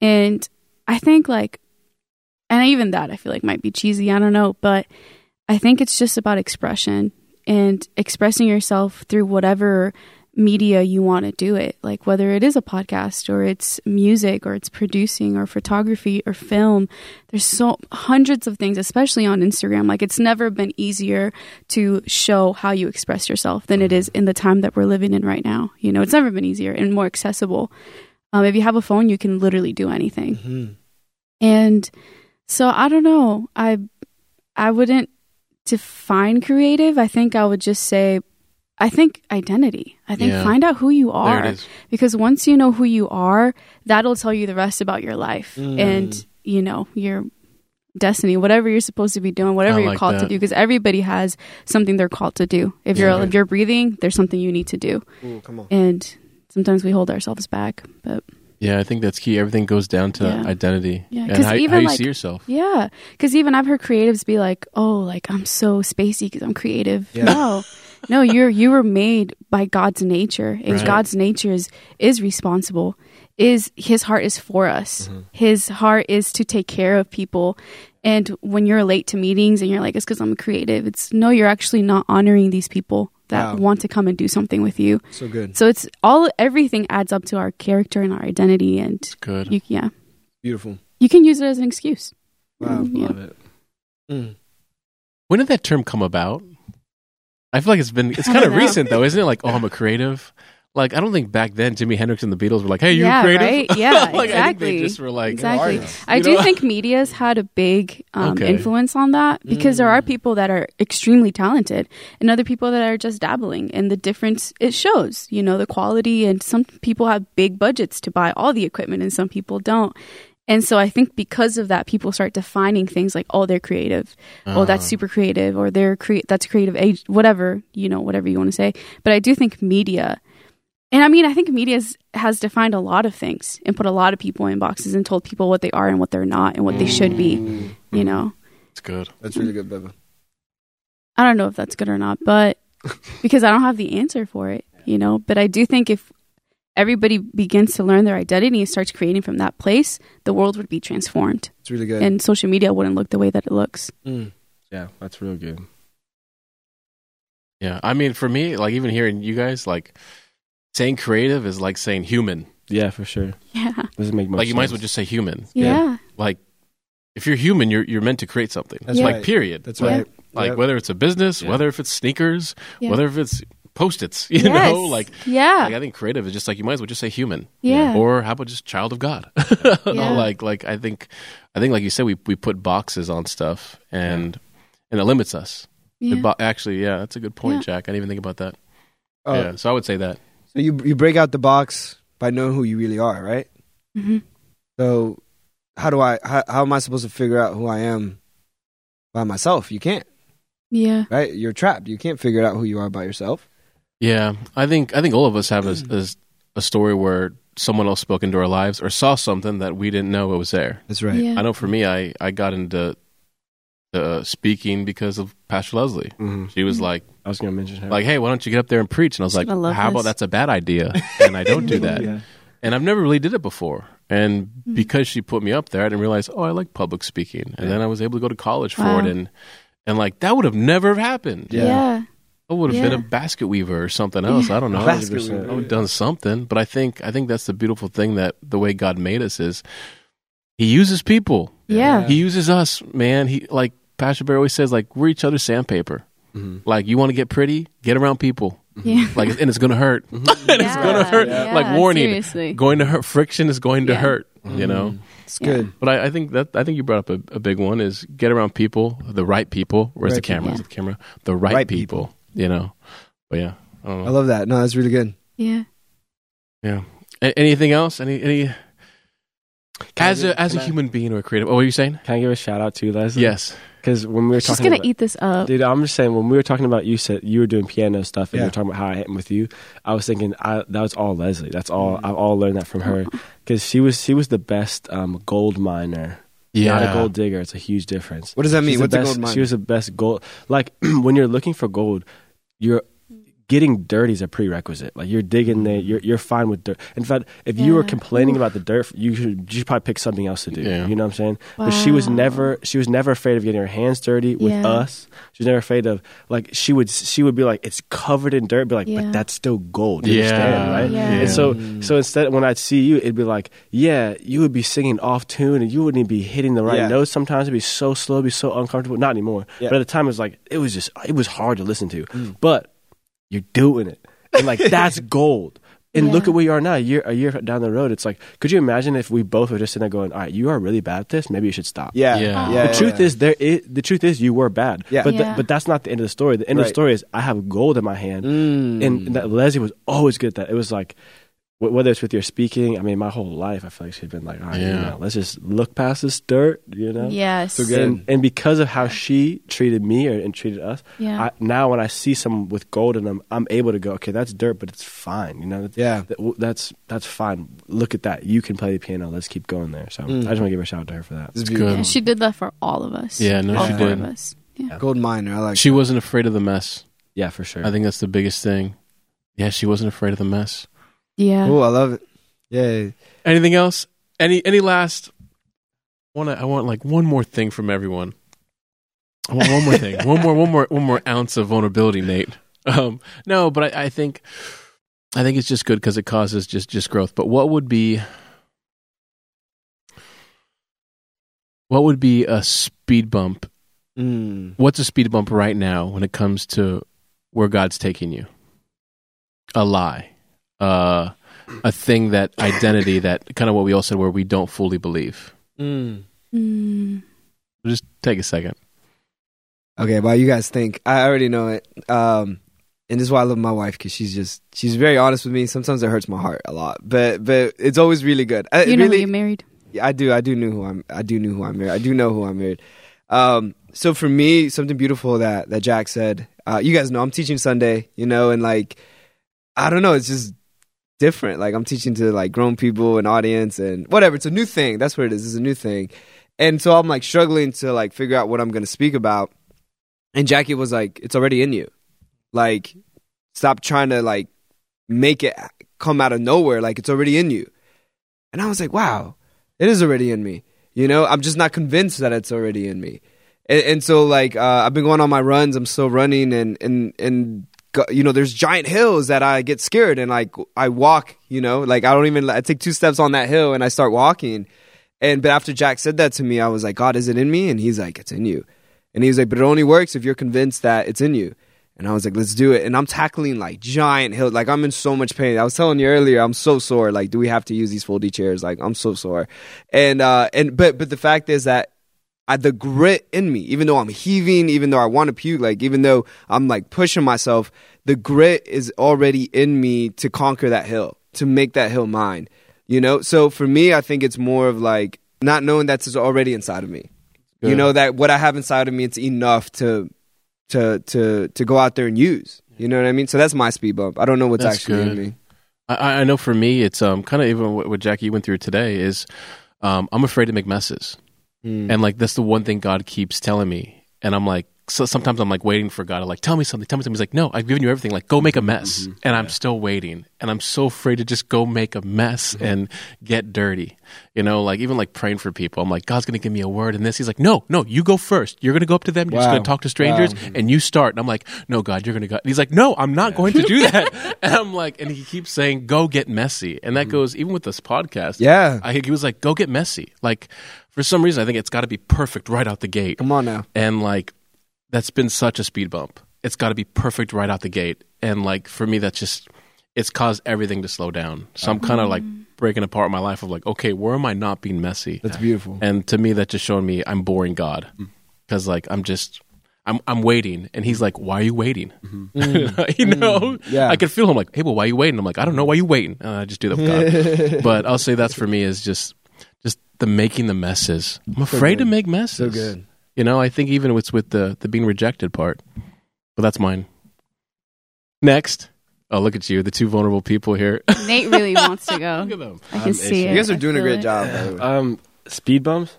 S4: And I think like, and even that I feel like might be cheesy. I don't know, but I think it's just about expression and expressing yourself through whatever media you want to do it. Like whether it is a podcast or it's music or it's producing or photography or film. There's so hundreds of things, especially on Instagram. Like it's never been easier to show how you express yourself than it is in the time that we're living in right now. You know, it's never been easier and more accessible. Um, if you have a phone, you can literally do anything. And so I don't know. I I wouldn't define creative. I think I would just say I think identity. I think
S2: Yeah.
S4: find out who you
S2: there
S4: are
S2: it is.
S4: because once you know who you are, that'll tell you the rest about your life mm. and you know your destiny, whatever you're supposed to be doing, whatever
S2: I
S4: you're
S2: like
S4: called to do. Because everybody has something they're called to do. If you're
S2: Yeah.
S4: if you're breathing, there's something you need to do,
S1: Ooh, come on.
S4: and sometimes we hold ourselves back. But
S2: Yeah, I think that's key. Everything goes down to
S4: Yeah.
S2: identity
S4: Yeah,
S2: and
S4: 'cause
S2: how,
S4: even,
S2: how you
S4: like-
S2: see yourself.
S4: Yeah, because even I've heard creatives be like, "Oh, like I'm so spacey because I'm creative."
S1: Yeah.
S4: No, no, you're you were made by God's nature, and
S2: Right.
S4: God's nature is is responsible. Is His heart is for us. His heart is to take care of people. And when you're late to meetings and you're like, "It's because I'm creative," it's no, you're actually not honoring these people that
S1: Wow.
S4: want to come and do something with you.
S1: So good.
S4: So it's all everything adds up to our character and our identity, and
S2: Good.
S4: you, yeah,
S1: Beautiful.
S4: you can use it as an excuse.
S1: Wow.
S4: Yeah.
S3: Love it.
S1: Mm.
S2: When did that term come about? I feel like it's been it's kind of recent though, isn't it? Like, oh, I'm a creative. Like, I don't think back then Jimi Hendrix and the Beatles were like, "Hey, you
S4: Yeah,
S2: creative?"
S4: right? Yeah,
S2: like,
S4: exactly.
S2: they just were like,
S4: Exactly. I do
S2: know?
S4: think media's had a big um,
S2: Okay.
S4: influence on that because there are people that are extremely talented and other people that are just dabbling, and the difference it shows. You know, the quality, and some people have big budgets to buy all the equipment, and some people don't. And so I think because of that, people start defining things like, "Oh, they're creative. Oh, that's
S2: Uh-huh.
S4: super creative," or "They're cre- that's creative age." Whatever you know, whatever you want to say. But I do think media and I mean, I think media has defined a lot of things and put a lot of people in boxes and told people what they are and what they're not and what they should be. You know,
S2: It's good.
S1: That's really good, Beba.
S4: I don't know if that's good or not, but because I don't have the answer for it, you know, but I do think if everybody begins to learn their identity and starts creating from that place, the world would be transformed
S1: It's really good.
S4: and social media wouldn't look the way that it looks.
S1: Mm.
S3: Yeah, that's real good.
S2: Yeah, I mean, for me, like even hearing you guys, like saying creative is like saying human.
S3: Yeah, for sure.
S4: Yeah.
S3: Doesn't make much
S2: like you might as well just say human.
S4: Yeah.
S2: Like if you're human, you're you're meant to create something.
S1: That's
S2: like period.
S1: That's right.
S2: Like
S1: Yep.
S2: whether it's a business,
S3: Yeah.
S2: whether if it's sneakers,
S4: Yeah.
S2: whether if it's post-its, you
S4: Yes.
S2: know, like
S4: yeah,
S2: like I think creative is just like you might as well just say human.
S4: yeah,
S2: Or how about just child of God?
S4: Yeah.
S2: like like I think I think like you said we we put boxes on stuff and and it limits us.
S4: yeah.
S2: It bo- actually, yeah, that's a good point,
S4: Yeah.
S2: Jack. I didn't even think about that.
S1: Oh,
S2: Yeah, so I would say that.
S1: So you you break out the box by knowing who you really are, right?
S4: Mhm.
S1: So how do I how, how am I supposed to figure out who I am by myself? You can't,
S4: yeah,
S1: right? You're trapped. You can't figure out who you are by yourself.
S2: Yeah, I think I think all of us have a, a, a story where someone else spoke into our lives or saw something that we didn't know it was there.
S1: That's right.
S4: yeah.
S2: I know for me, I I got into uh, speaking because of Pastor Leslie.
S3: Mhm.
S2: She was like,
S3: I was going to mention her.
S2: like, hey, why don't you get up there and preach? And I was
S4: She's
S2: like,
S4: gonna love
S2: how about that's a bad idea, and I don't do that.
S3: Yeah.
S2: And I've never really did it before. And
S4: Mm.
S2: because she put me up there, I didn't realize, oh, I like public speaking. And then I was able to go to college for it, and and like that would have never happened.
S1: Yeah.
S4: yeah,
S2: I would have been a basket weaver or something else. I don't know.
S1: Basket
S2: I would have done something. But I think I think that's the beautiful thing that the way God made us is He uses people.
S4: yeah,
S2: He uses us, man. He like Pastor Bear always says, like we're each other's sandpaper.
S3: Mhm.
S2: Like you want to get pretty, get around people.
S4: yeah.
S2: Like and it's gonna hurt. and it's gonna hurt.
S4: Yeah,
S2: like warning,
S4: Seriously.
S2: going to hurt. Friction is going to
S4: Yeah.
S2: hurt. You know.
S1: It's
S4: Yeah.
S1: good.
S2: But I, I think that I think you brought up a, a big one is get around people, the right people. Where's
S1: Right
S2: the camera?
S4: people.
S2: Is the camera? The right,
S1: Right
S2: people,
S1: people.
S2: You know. But yeah, I don't know.
S1: I love that. No, that's really good.
S4: Yeah.
S2: Yeah. A- anything else? Any any
S3: Can
S2: as
S3: give-
S2: a as a human being or a creative? Oh, what were you saying?
S3: Can I give a shout out to Leslie?
S2: Yes.
S3: Because when we were
S4: She's
S3: talking
S4: gonna
S3: about,
S4: eat this up.
S3: Dude, I'm just saying when we were talking about you said you were doing piano stuff and you were talking about how I am with you. I was thinking I, that was all Leslie. That's all I've all learned that from her because she was she was the best um, gold miner. Not a gold digger. It's a huge difference.
S1: What does that mean?
S3: She's the
S1: What's a gold miner?
S3: She was the best gold. Like when you're looking for gold, you're getting dirty is a prerequisite. Like you're digging there, you're you're fine with dirt. In fact, if you were complaining about the dirt, you should you should probably pick something else to do.
S2: Yeah.
S3: You know what I'm saying? But she was never she was never afraid of getting her hands dirty with
S4: Yeah.
S3: us. She was never afraid of like she would she would be like it's covered in dirt, be like,
S4: Yeah.
S3: but that's still gold. You
S2: Yeah.
S3: understand, right?
S4: Yeah.
S3: And so so instead when I'd see you, it'd be like, yeah, you would be singing off tune and you wouldn't even be hitting the right
S1: Yeah.
S3: notes. Sometimes it'd be so slow, it'd be so uncomfortable. Not anymore.
S1: Yeah.
S3: But at the time it was like it was just it was hard to listen to. Mm. But you're doing it. And like that's gold. And look at where you are now. A year, a year down the road, it's like, could you imagine if we both were just sitting there going, "All right, you are really bad at this. Maybe you should stop."
S1: Yeah.
S2: Yeah.
S1: yeah
S3: the truth is, there. Is, the truth is, you were bad.
S1: Yeah.
S3: But th-
S4: Yeah.
S3: but that's not the end of the story. The end of the story is I have gold in my hand,
S1: Mm.
S3: and that Leslie was always good at that. It was like. Wh- Whether it's with your speaking, I mean, my whole life, I feel like she's been like, all right, you
S2: Yeah.
S3: know, let's just look past this dirt, you know?
S4: Yes.
S1: So.
S3: And, and because of how she treated me or, and treated us,
S4: Yeah.
S3: I, now when I see someone with gold in them, I'm able to go, okay, that's dirt, but it's fine. You know, That's-
S1: Yeah.
S3: that- that's that's fine. Look at that. You can play the piano. Let's keep going there. So
S1: Mm.
S3: I just want to give a shout out to her for that.
S1: This is
S2: Good.
S1: beautiful.
S4: And she did that for all of us.
S2: Yeah, no,
S4: all
S1: she
S4: four
S2: did.
S4: of us. Yeah.
S1: Gold miner. I like.
S2: She wasn't afraid of the mess.
S3: Yeah, for sure.
S2: I think that's the biggest thing. Yeah, she wasn't afraid of the mess.
S4: Yeah.
S1: Cool. I love it. Yeah.
S2: Anything else? Any any last? Want I want like one more thing from everyone. I want one more thing. one more one more one more ounce of vulnerability, Nate. Um, no, but I, I think I think it's just good because it causes just just growth. But what would be what would be a speed bump?
S1: Mm.
S2: What's a speed bump right now when it comes to where God's taking you? A lie, uh, a thing that identity that kind of what we all said where we don't fully believe.
S1: Mm.
S4: Mm.
S2: Just take a second.
S1: Okay, well, you guys think I already know it. Um, and this is why I love my wife because she's just she's very honest with me. Sometimes it hurts my heart a lot, but but it's always really good. I,
S4: You know
S1: really,
S4: who you married?
S1: Yeah, I do. I do know who I'm. I do know who I'm married. I do know who I'm married. Um, so for me, something beautiful that that Jack said. Uh, you guys know I'm teaching Sunday, you know, and like I don't know, it's just different. Like I'm teaching to like grown people and audience and whatever. It's a new thing. That's what it is. It's a new thing, and so I'm like struggling to like figure out what I'm going to speak about. And Jackie was like, "It's already in you. Like, stop trying to like make it come out of nowhere. Like it's already in you." And I was like, "Wow." it is already in me. You know, I'm just not convinced that it's already in me. And, and so, like, uh, I've been going on my runs. I'm still running, and and and you know, there's giant hills that I get scared, and like I walk. You know, like I don't even. I take two steps on that hill, and I start walking. And but after Jack said that to me, I was like, God, is it in me? And he's like, it's in you. And he was like, but it only works if you're convinced that it's in you. And I was like, let's do it. And I'm tackling like giant hills. Like I'm in so much pain. I was telling you earlier, I'm so sore. Like, do we have to use these foldy chairs? Like, I'm so sore. And uh, and but but the fact is that I, the grit in me, even though I'm heaving, even though I want to puke, like even though I'm like pushing myself, the grit is already in me to conquer that hill, to make that hill mine. You know. So for me, I think it's more of like not knowing that's already inside of me. You know that what I have inside of me, it's enough to to to to go out there and use. You know what I mean? So that's my speed bump. I don't know what's
S2: That's
S1: actually
S2: good.
S1: in me.
S2: I, I know for me, it's um kind of even what, what Jackie went through today is um I'm afraid to make messes,
S1: Mm.
S2: and like that's the one thing God keeps telling me, and I'm like. So sometimes I'm like waiting for God to like tell me something, tell me something. He's like, no, I've given you everything. Like, go make a mess, mm-hmm. and I'm still waiting, and I'm so afraid to just go make a mess mm-hmm. and get dirty. You know, like even like praying for people. I'm like, God's gonna give me a word in this. He's like, no, no, you go first. You're gonna go up to them. You're just gonna talk to strangers, and you start. And I'm like, no, God, you're gonna go. And he's like, no, I'm not going to do that. and I'm like, and he keeps saying, go get messy, and that mm-hmm. goes even with this podcast.
S1: Yeah.
S2: I, he was like, go get messy. Like for some reason, I think it's got to be perfect right out the gate.
S1: Come on now.
S2: And like, that's been such a speed bump. It's got to be perfect right out the gate. And like, for me, that's just, it's caused everything to slow down. So I'm kind of like mm. breaking apart my life of like, okay, where am I not being messy?
S1: That's beautiful.
S2: And to me, that just showed me I'm boring God mm. because like I'm just. I'm I'm waiting, and he's like, "Why are you waiting?" Mm-hmm. you mm. know,
S1: Yeah.
S2: I could feel him like, "Hey, well, why are you waiting?" I'm like, "I don't know why you waiting." And I just do that with God. but I'll say that's for me is just just the making the messes. I'm afraid to make messes.
S1: So good.
S2: You know, I think even it's with the the being rejected part. But that's mine. Next. Oh, look at you, the two vulnerable people here.
S4: Nate really wants to go.
S2: look at them.
S4: I can
S3: I'm
S4: see
S3: itching.
S4: it.
S1: You guys are doing a great
S4: it.
S1: job. by the way.
S3: Um, speed bumps.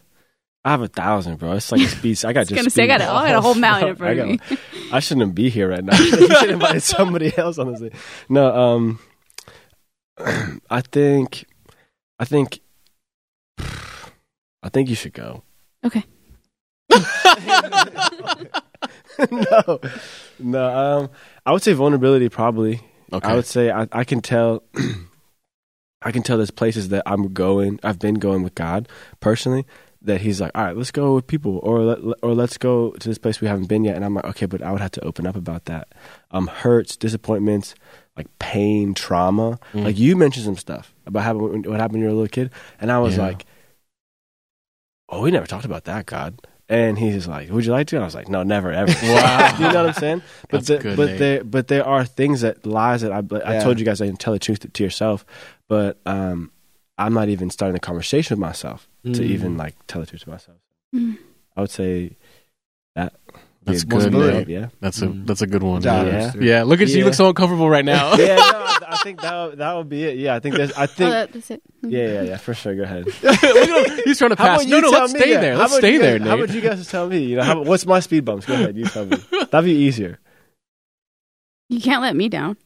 S3: I have a thousand, bro. It's like a speed. I got just.
S4: gonna say, I
S3: speed
S4: got a- I got a whole mountain in front of me.
S3: I shouldn't be here right now. you should invite somebody else on this. No, um, I think, I think, I think you should go.
S4: Okay.
S3: no, no. Um, I would say vulnerability. Probably.
S2: Okay.
S3: I would say I, I can tell. I can tell there's places that I'm going. I've been going with God personally. That He's like, all right, let's go with people, or let, or let's go to this place we haven't been yet. And I'm like, okay, but I would have to open up about that. Um, hurts, disappointments, like pain, trauma.
S2: Mm.
S3: Like you mentioned some stuff about how, what happened when you were a little kid, and I was
S2: Yeah.
S3: like, oh, we never talked about that, God. And he's like, "Would you like to?" And I was like, "No, never, ever."
S2: Wow.
S3: you know what I'm saying? But the,
S2: good,
S3: but
S2: Nate.
S3: there but there are things that lies that I I
S1: Yeah.
S3: told you guys I didn't tell the truth to yourself, but um, I'm not even starting the conversation with myself to
S1: Mm.
S3: even like tell the truth to myself.
S4: Mm.
S3: I would say that would be
S2: That's
S3: a
S2: good,
S3: speed Yeah.
S2: That's a
S1: Mm.
S2: that's a good one.
S1: Good
S3: Yeah.
S2: Yeah, look at you. You look so uncomfortable right now.
S3: yeah, no, I, I think that would- that would be it. Yeah, I think there's. I
S4: Oh,
S3: think.
S4: that, that's it.
S3: yeah, yeah, yeah, for sure. Go ahead.
S2: look at him. He's trying to pass. No, no, let's stay
S3: that?
S2: there. Let's stay
S3: you
S2: there,
S3: guys- How
S2: Nate.
S3: about you guys just tell me? You know, how, what's my speed bumps? Go ahead, you tell me. That'd be easier.
S4: You can't let me down.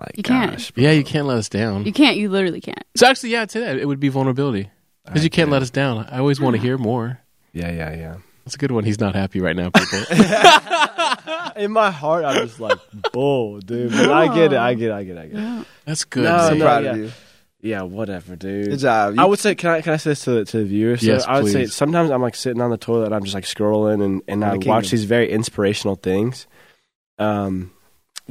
S3: My
S4: You can't.
S3: bro.
S2: Yeah, you can't let us down.
S4: You can't. You literally can't.
S2: So actually, yeah, I'd say that it would be vulnerability because you can't
S3: get
S2: let us down. I always want to hear more.
S3: Yeah, yeah, yeah.
S2: That's a good one. He's not happy right now, people.
S3: In my heart, I'm just like, bull, dude. But I get it. I get it. I get it. I get it.
S2: That's good.
S3: No,
S1: so
S2: Nate.
S3: no.
S1: proud
S3: yeah.
S1: of you.
S3: Yeah, whatever, dude.
S1: Good job.
S3: I would say, can I can I say this to the, to the viewers? So
S2: Yes,
S3: I would say
S2: please.
S3: sometimes I'm like sitting on the toilet and I'm just like scrolling and, and I
S1: the
S3: watch
S1: kingdom.
S3: these very inspirational things. Um,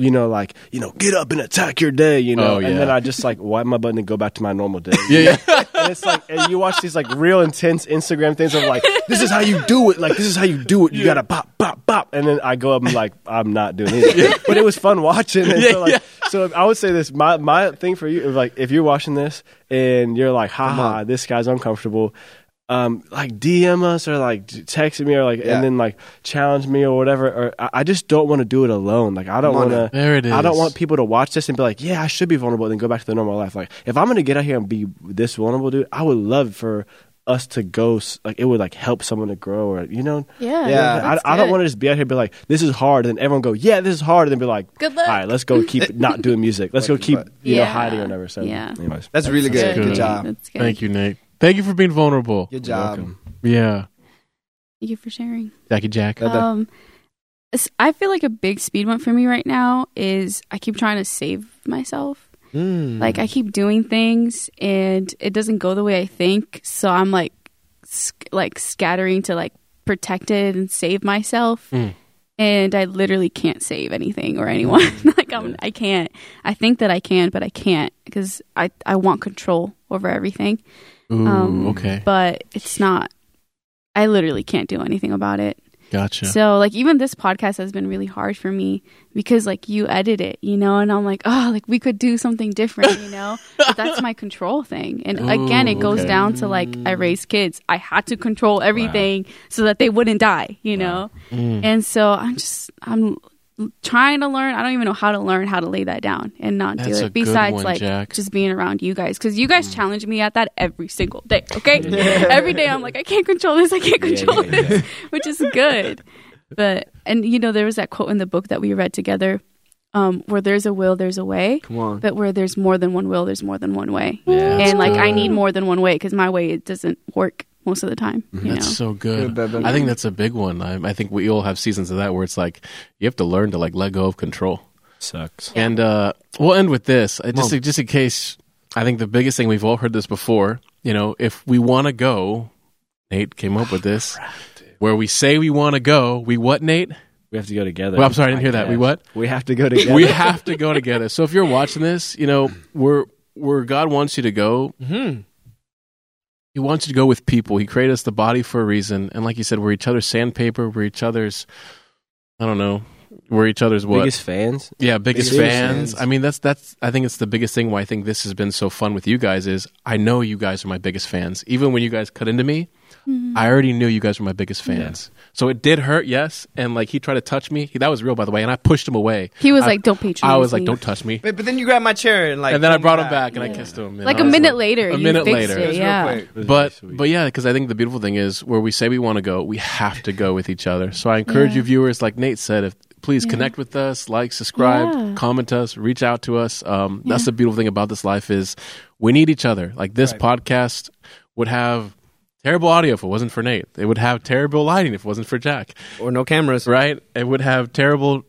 S3: you know, like you know, get up and attack your day. You know,
S2: Oh,
S3: and then I just like wipe my button and go back to my normal day.
S2: Yeah, yeah.
S3: and it's like and you watch these like real intense Instagram things of like this is how you do it. Like this is how you do it. You gotta bop bop bop. And then I go up and like I'm not doing it. But it was fun watching. And so like so I would say this. My my thing for you is like if you're watching this and you're like, haha, this guy's uncomfortable. Um, like DM us or like text me or like
S1: Yeah.
S3: and then like challenge me or whatever. Or I, I just don't want to do it alone. Like I don't want to.
S2: There it is.
S3: I don't want people to watch this and be like, yeah, I should be vulnerable, and then go back to the normal life. Like, if I'm gonna get out here and be this vulnerable, dude, I would love for us to go. Like, it would like help someone to grow, or you know,
S4: Yeah.
S1: Yeah.
S3: I, I don't want to just be out here and be like, this is hard, and everyone go, yeah, this is hard, and then be like,
S4: Good luck.
S3: all right, let's go keep not doing music. Let's go keep
S1: but-
S3: you know hiding or whatever. So,
S4: Yeah.
S3: anyways,
S1: That's really good.
S2: good.
S1: Good job.
S4: That's good.
S2: Thank you, Nate. Thank you for being vulnerable.
S1: Good
S3: You're
S1: job.
S3: welcome.
S2: Yeah,
S4: Thank you for sharing.
S2: Jackie Jack.
S4: Um, s- I feel like a big speed bump for me right now is I keep trying to save myself.
S1: Mm.
S4: Like I keep doing things and it doesn't go the way I think, so I'm like, sc- like scattering to like protect it and save myself.
S2: Mm.
S4: And I literally can't save anything or anyone. like I'm, I can't. I think that I can, but I can't because I I want control over everything.
S2: Ooh,
S4: Um,
S2: okay,
S4: But it's not. I literally can't do anything about it.
S2: gotcha.
S4: So like even this podcast has been really hard for me because like you edit it, you know, and I'm like, oh, like we could do something different, you know. but that's my control thing. And again, it goes
S2: okay.
S4: down to like I raised kids. I had to control everything so that they wouldn't die, you know.
S2: Mm.
S4: And so I'm just I'm trying to learn. I don't even know how to learn how to lay that down and not
S2: That's
S4: do it. Besides
S2: one,
S4: like
S2: Jack.
S4: just being around you guys because you guys challenge me at that every single day. Okay, every day I'm like I can't control this. I can't control
S3: yeah, yeah.
S4: this, which is good. But and you know there was that quote in the book that we read together, um, where there's a will, there's a way.
S1: Come on.
S4: But where there's more than one will, there's more than one way.
S3: Yeah,
S4: and like I need more than one way because my way it doesn't work most of the time. You know.
S2: That's so good.
S1: Good, bad, bad.
S2: I think that's a big one. I, I think we all have seasons of that where it's like you have to learn to like let go of control.
S3: Sucks.
S4: Yeah.
S2: And uh, we'll end with this, uh, just
S1: Mom.
S2: just in case. I think the biggest thing we've all heard this before. You know, if we want to go, Nate came up with this. Where we say we want to go, we what, Nate?
S3: We have to go together.
S2: Well, I'm sorry, I didn't hear that. We what?
S3: We have to go together.
S2: We have to go together. So if you're watching this, you know, where where God wants you to go,
S1: Mhm.
S2: He wants you to go with people. He created us the body for a reason, and like you said, we're each other's sandpaper. We're each other's, I don't know, we're each other's what?
S3: biggest fans.
S2: yeah, biggest
S1: biggest
S2: fans.
S1: fans.
S2: I mean, that's that's. I think it's the biggest thing. Why I think this has been so fun with you guys is I know you guys are my biggest fans. Even when you guys cut into me,
S4: Mm-hmm.
S2: I already knew you guys were my biggest fans. So it did hurt, yes. And like he tried to touch me. He, that was real, by the way. And I pushed him away.
S4: He was
S2: I-
S4: like, "Don't patronize me.
S2: I was like, "Don't touch me."
S1: But, but then you grabbed my chair and like.
S2: and then I brought him back and I kissed him.
S4: Like
S2: I
S4: a
S2: was
S4: minute
S2: like-
S4: later,
S2: A minute
S4: fixed
S2: later.
S4: it.
S1: It was real
S4: yeah.
S1: quick.
S3: It was
S2: but but yeah, because I think the beautiful thing is where we say we want to go, we have to go with each other. So I encourage
S4: Yeah.
S2: you viewers, like Nate said, if please
S4: Yeah.
S2: connect with us, like, subscribe,
S4: Yeah.
S2: comment us, reach out to us. Um, That's the beautiful thing about this life is we need each other. Like this
S1: Right.
S2: podcast would have terrible audio if it wasn't for Nate. It would have terrible lighting if it wasn't for Jack.
S1: or no cameras.
S2: Right? It would have terrible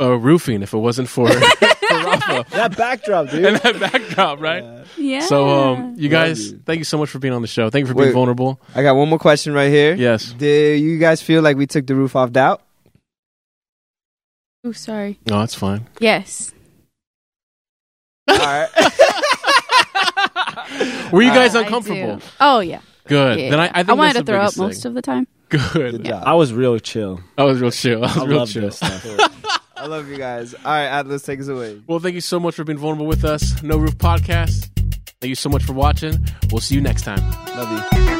S2: uh, roofing if it wasn't for, for Rafa.
S3: that backdrop, dude.
S2: And that backdrop, right?
S4: Yeah.
S2: So, um, you guys,
S1: you.
S2: thank you so much for being on the show. Thank you for being
S1: Wait.
S2: vulnerable.
S1: I got one more question right here.
S2: Yes.
S1: Do you guys feel like we took the roof off doubt?
S4: oh, sorry.
S2: No, that's fine.
S4: Yes.
S1: All right.
S2: Were you guys
S4: I
S2: uncomfortable?
S4: Oh yeah.
S2: Good.
S4: Yeah.
S2: Then I, I think
S4: wanted to throw up
S2: biggest
S4: most of the time.
S2: Good.
S1: Good job.
S3: I was real chill.
S2: I was real chill. I was
S3: I
S2: real
S3: love
S2: chill.
S3: this stuff.
S1: I love you guys. All right, Atlas, take us away.
S2: Well, thank you so much for being vulnerable with us. No Roof Podcast. Thank you so much for watching. We'll see you next time.
S1: Love you.